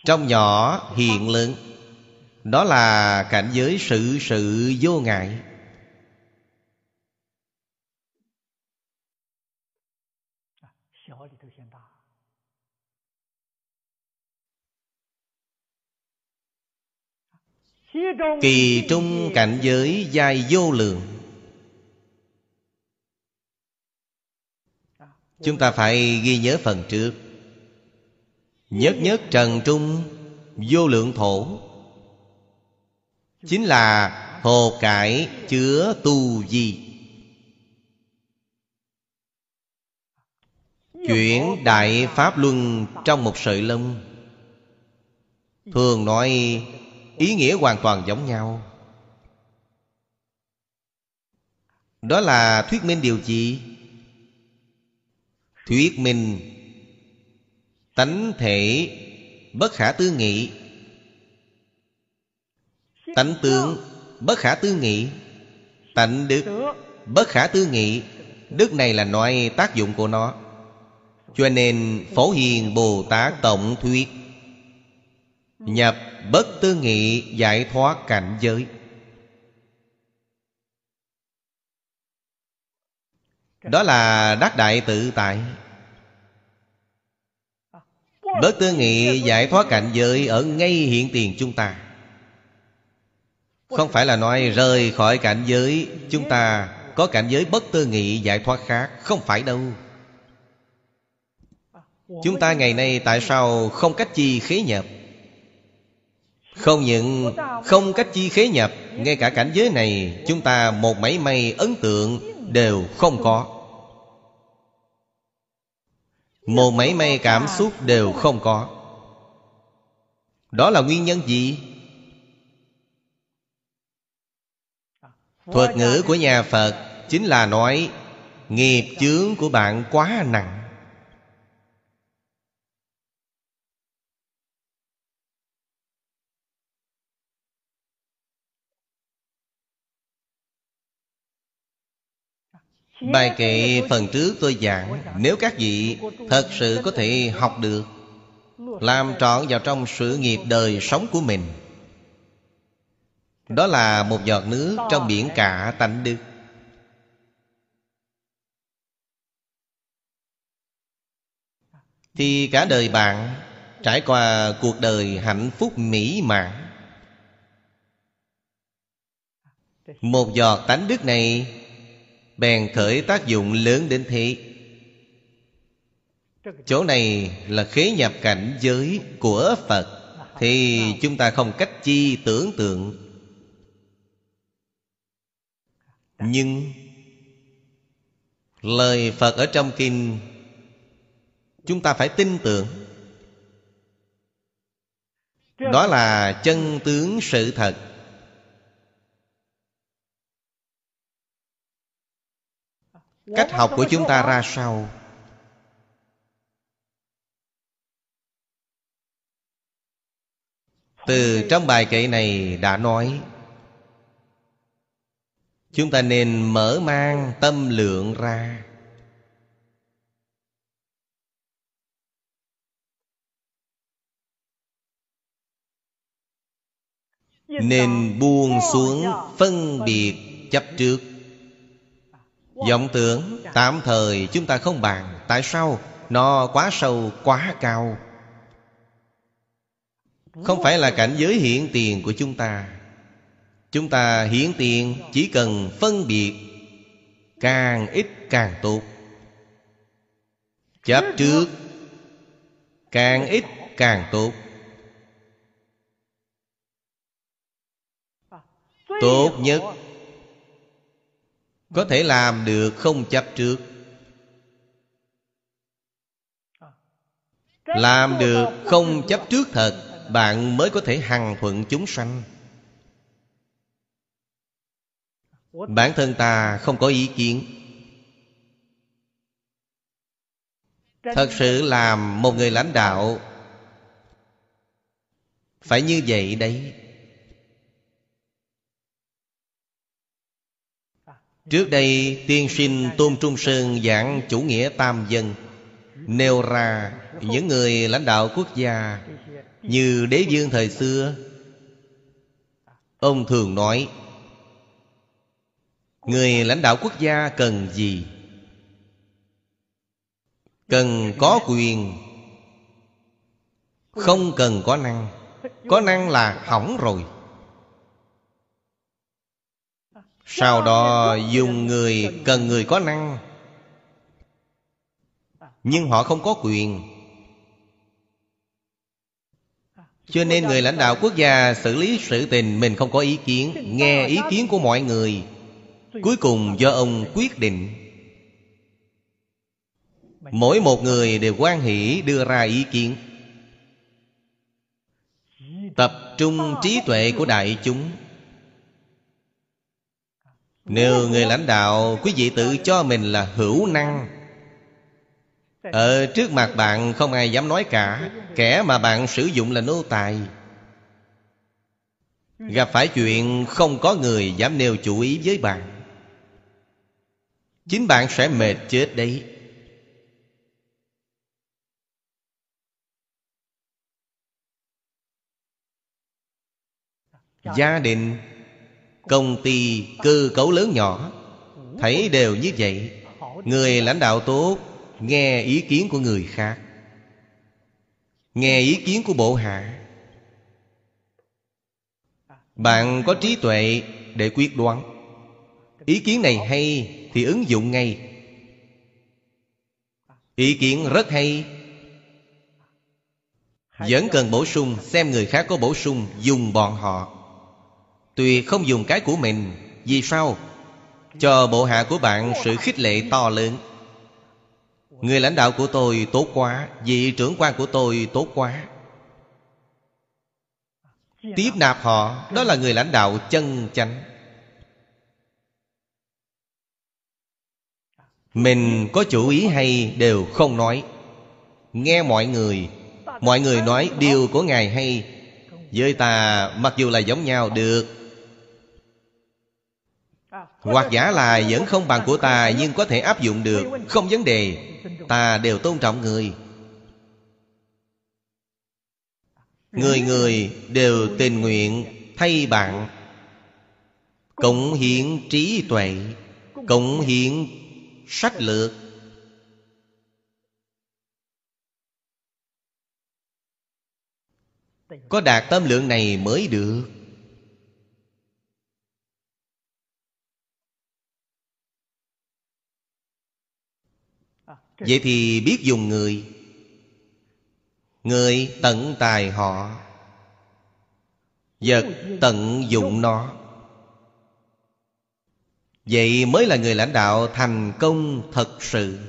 Trong nhỏ hiện lớn, Đó là cảnh giới sự sự vô ngại. Kỳ trung cảnh giới dài vô lượng. Chúng ta phải ghi nhớ phần trước. Nhất nhất trần trung Vô lượng thổ. Chính là hồ cải chứa tu di. Chuyển đại pháp luân trong một sợi lông. Thường nói ý nghĩa hoàn toàn giống nhau. Đó là thuyết minh điều gì? Thuyết minh tánh thể bất khả tư nghị. Tánh tướng bất khả tư nghị. Tánh đức bất khả tư nghị. Đức này là nói tác dụng của nó. Cho nên phổ hiền bồ tát tổng thuyết nhập bất tư nghị giải thoát cảnh giới. Đó là đắc đại tự tại. Bất tư nghị giải thoát cảnh giới ở ngay hiện tiền chúng ta. Không phải là nói rời khỏi cảnh giới, chúng ta có cảnh giới bất tư nghị giải thoát khác, không phải đâu. Chúng ta ngày nay tại sao không cách chi khế nhập? Không những không cách chi khế nhập, Ngay cả cảnh giới này, Chúng ta một mảy may ấn tượng Đều không có. Một mảy may cảm xúc đều không có. Đó là nguyên nhân gì? Thuật ngữ của nhà Phật Chính là nói, Nghiệp chướng của bạn quá nặng. Bài kệ phần trước tôi giảng, Nếu các vị thật sự có thể học được, Làm trọn vào trong sự nghiệp đời sống của mình. Đó là một giọt nước trong biển cả tánh đức. Thì cả đời bạn Trải qua cuộc đời hạnh phúc mỹ mãn. Một giọt tánh đức này Bèn khởi tác dụng lớn đến thế. Chỗ này là khế nhập cảnh giới của Phật, Thì chúng ta không cách chi tưởng tượng. Nhưng Lời Phật ở trong kinh, Chúng ta phải tin tưởng. Đó là chân tướng sự thật. Cách học của chúng ta ra sao? Từ trong bài kệ này đã nói, chúng ta nên mở mang tâm lượng ra. Nên buông xuống phân biệt chấp trước vọng tưởng tạm thời chúng ta không bàn, tại sao nó quá sâu, quá cao? Không phải là cảnh giới hiện tiền của chúng ta. Chúng ta hiển tiền chỉ cần phân biệt, càng ít càng tốt. Chấp trước, càng ít càng tốt. Tốt nhất có thể làm được không chấp trước. Làm được không chấp trước thật, bạn mới có thể hằng thuận chúng sanh. Bản thân ta không có ý kiến. Thật sự làm một người lãnh đạo, phải như vậy đấy. Trước đây, tiên sinh Tôn Trung Sơn giảng chủ nghĩa tam dân, Nêu ra những người lãnh đạo quốc gia Như đế dương thời xưa. Ông thường nói, Người lãnh đạo quốc gia cần gì? Cần có quyền. Không cần có năng. Có năng là hỏng rồi. Sau đó dùng người cần người có năng. Nhưng họ không có quyền. Cho nên người lãnh đạo quốc gia xử lý sự tình mình không có ý kiến, nghe ý kiến của mọi người. Cuối cùng do ông quyết định. Mỗi một người đều quan hỷ, đưa ra ý kiến. Tập trung trí tuệ của đại chúng nếu người lãnh đạo Quý vị tự cho mình là hữu năng, Ở trước mặt bạn không ai dám nói cả, Kẻ mà bạn sử dụng là nô tài. Gặp phải chuyện không có người dám nêu chủ ý với bạn, Chính bạn sẽ mệt chết đấy. Gia đình Công ty cơ cấu lớn nhỏ. Thấy đều như vậy, Người lãnh đạo tốt, Nghe ý kiến của người khác. Nghe ý kiến của bộ hạ. Bạn có trí tuệ để quyết đoán. Ý kiến này hay thì ứng dụng ngay. Ý kiến rất hay. Vẫn cần bổ sung, Xem người khác có bổ sung, Dùng bọn họ. Tuyệt không dùng cái của mình, Vì sao? Cho bộ hạ của bạn sự khích lệ to lớn. Người lãnh đạo của tôi tốt quá, Vị trưởng quan của tôi tốt quá. Tiếp nạp họ, Đó là người lãnh đạo chân chánh. Mình có chủ ý hay đều không nói. Nghe mọi người Mọi người nói điều của Ngài hay. Với ta, mặc dù là giống nhau, được hoặc giả là vẫn không bằng của ta, Nhưng có thể áp dụng được. Không vấn đề. Ta đều tôn trọng người. Người người đều tình nguyện thay bạn. Cộng hiến trí tuệ. Cộng hiến sách lược. Có đạt tâm lượng này mới được. Vậy thì biết dùng người. Người tận tài họ, Vật tận dụng nó. Vậy mới là người lãnh đạo thành công thật sự.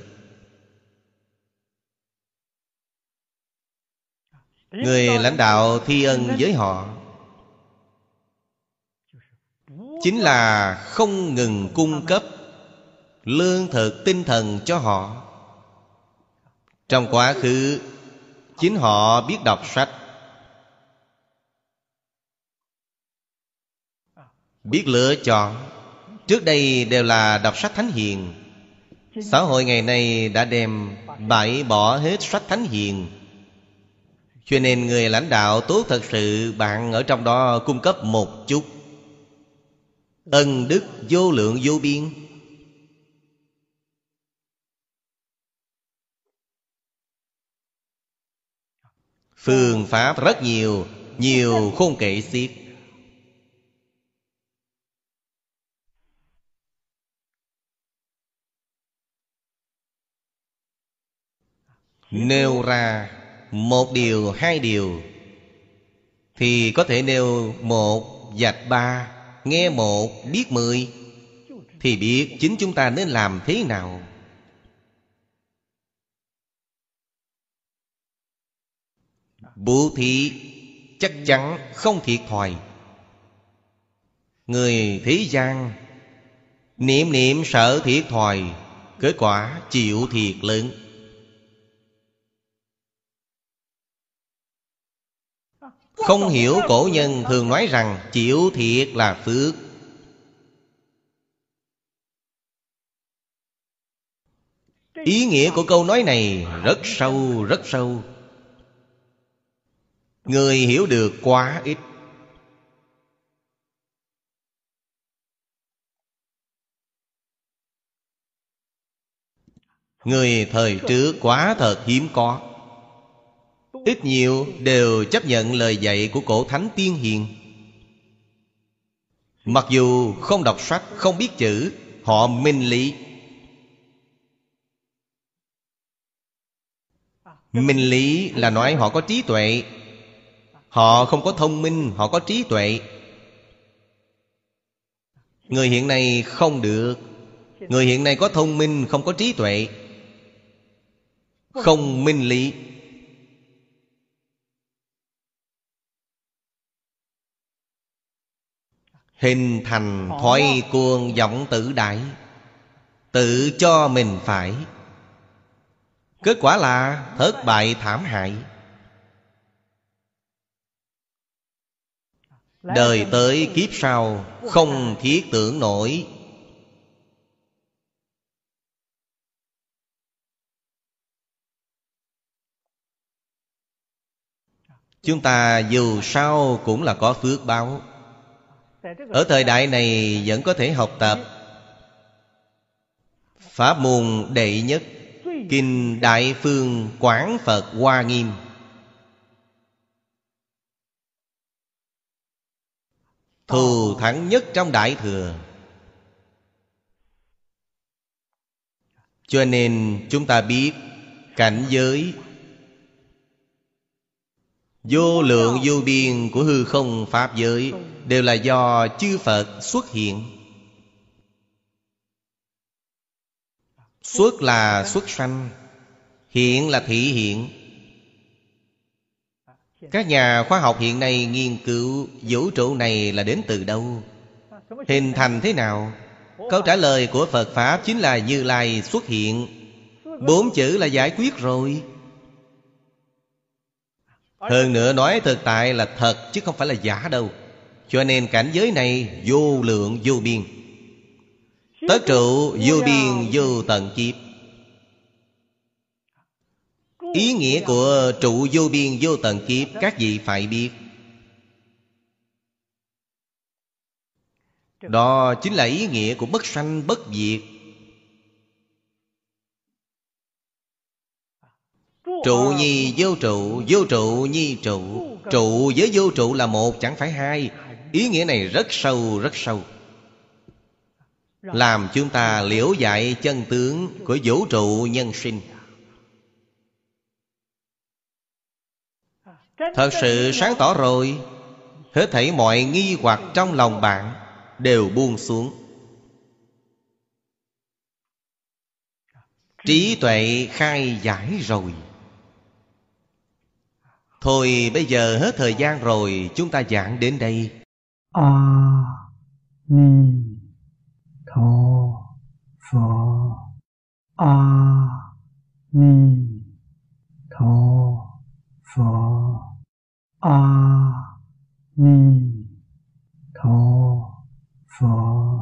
Người lãnh đạo thi ân với họ Chính là không ngừng cung cấp lương thực tinh thần cho họ trong quá khứ, chính họ biết đọc sách, biết lựa chọn. Trước đây đều là đọc sách thánh hiền. Xã hội ngày nay đã đem bãi bỏ hết sách thánh hiền. Cho nên người lãnh đạo tốt thật sự, bạn ở trong đó cung cấp một chút. Ân đức vô lượng vô biên. Phương pháp rất nhiều nhiều khôn kể xiết. Nêu ra một điều, hai điều, thì có thể nêu một dạch ba, nghe một, biết mười. Thì biết chính chúng ta nên làm thế nào? Bố thí chắc chắn không thiệt thòi. Người thế gian niệm niệm sợ thiệt thòi kết quả chịu thiệt lớn. Không hiểu cổ nhân thường nói rằng Chịu thiệt là phước. Ý nghĩa của câu nói này rất sâu, rất sâu. Người hiểu được quá ít. Người thời trước quá thật hiếm có. Ít nhiều đều chấp nhận lời dạy của cổ thánh tiên hiền. Mặc dù không đọc sách, không biết chữ Họ minh lý. Minh lý là nói họ có trí tuệ. Họ không có thông minh, họ có trí tuệ. Người hiện nay không được. Người hiện nay có thông minh, không có trí tuệ. Không minh lý. Hình thành thói cuồng vọng tự đại. Tự cho mình phải. Kết quả là thất bại thảm hại. Đời tới kiếp sau, Không thiết tưởng nổi. Chúng ta dù sao cũng là có phước báo. Ở thời đại này vẫn có thể học tập. Pháp môn đệ nhất, Kinh Đại Phương Quảng Phật Hoa Nghiêm. Thù thắng nhất trong Đại Thừa. Cho nên chúng ta biết Cảnh giới Vô lượng vô biên của hư không Pháp giới Đều là do chư Phật xuất hiện. Xuất là xuất sanh, Hiện là thị hiện. Các nhà khoa học hiện nay nghiên cứu vũ trụ này là đến từ đâu? Hình thành thế nào? Câu trả lời của Phật Pháp chính là Như Lai xuất hiện. Bốn chữ là giải quyết rồi. Hơn nữa nói thực tại là thật chứ không phải là giả đâu. Cho nên cảnh giới này vô lượng vô biên. Tất trụ vô biên vô tận kiếp. Ý nghĩa của trụ vô biên, vô tận kiếp, Các vị phải biết. Đó chính là ý nghĩa của bất sanh, bất diệt. Trụ nhi vô trụ Vô trụ nhi trụ. Trụ với vô trụ là một, chẳng phải hai. Ý nghĩa này rất sâu rất sâu. Làm chúng ta liễu dạy chân tướng Của vũ trụ nhân sinh. thật sự sáng tỏ rồi. Hết thảy mọi nghi hoặc trong lòng bạn đều buông xuống. Trí tuệ khai giải rồi. Thôi bây giờ hết thời gian rồi chúng ta giảng đến đây. A ni tho pho a ni tho pho 阿弥陀佛。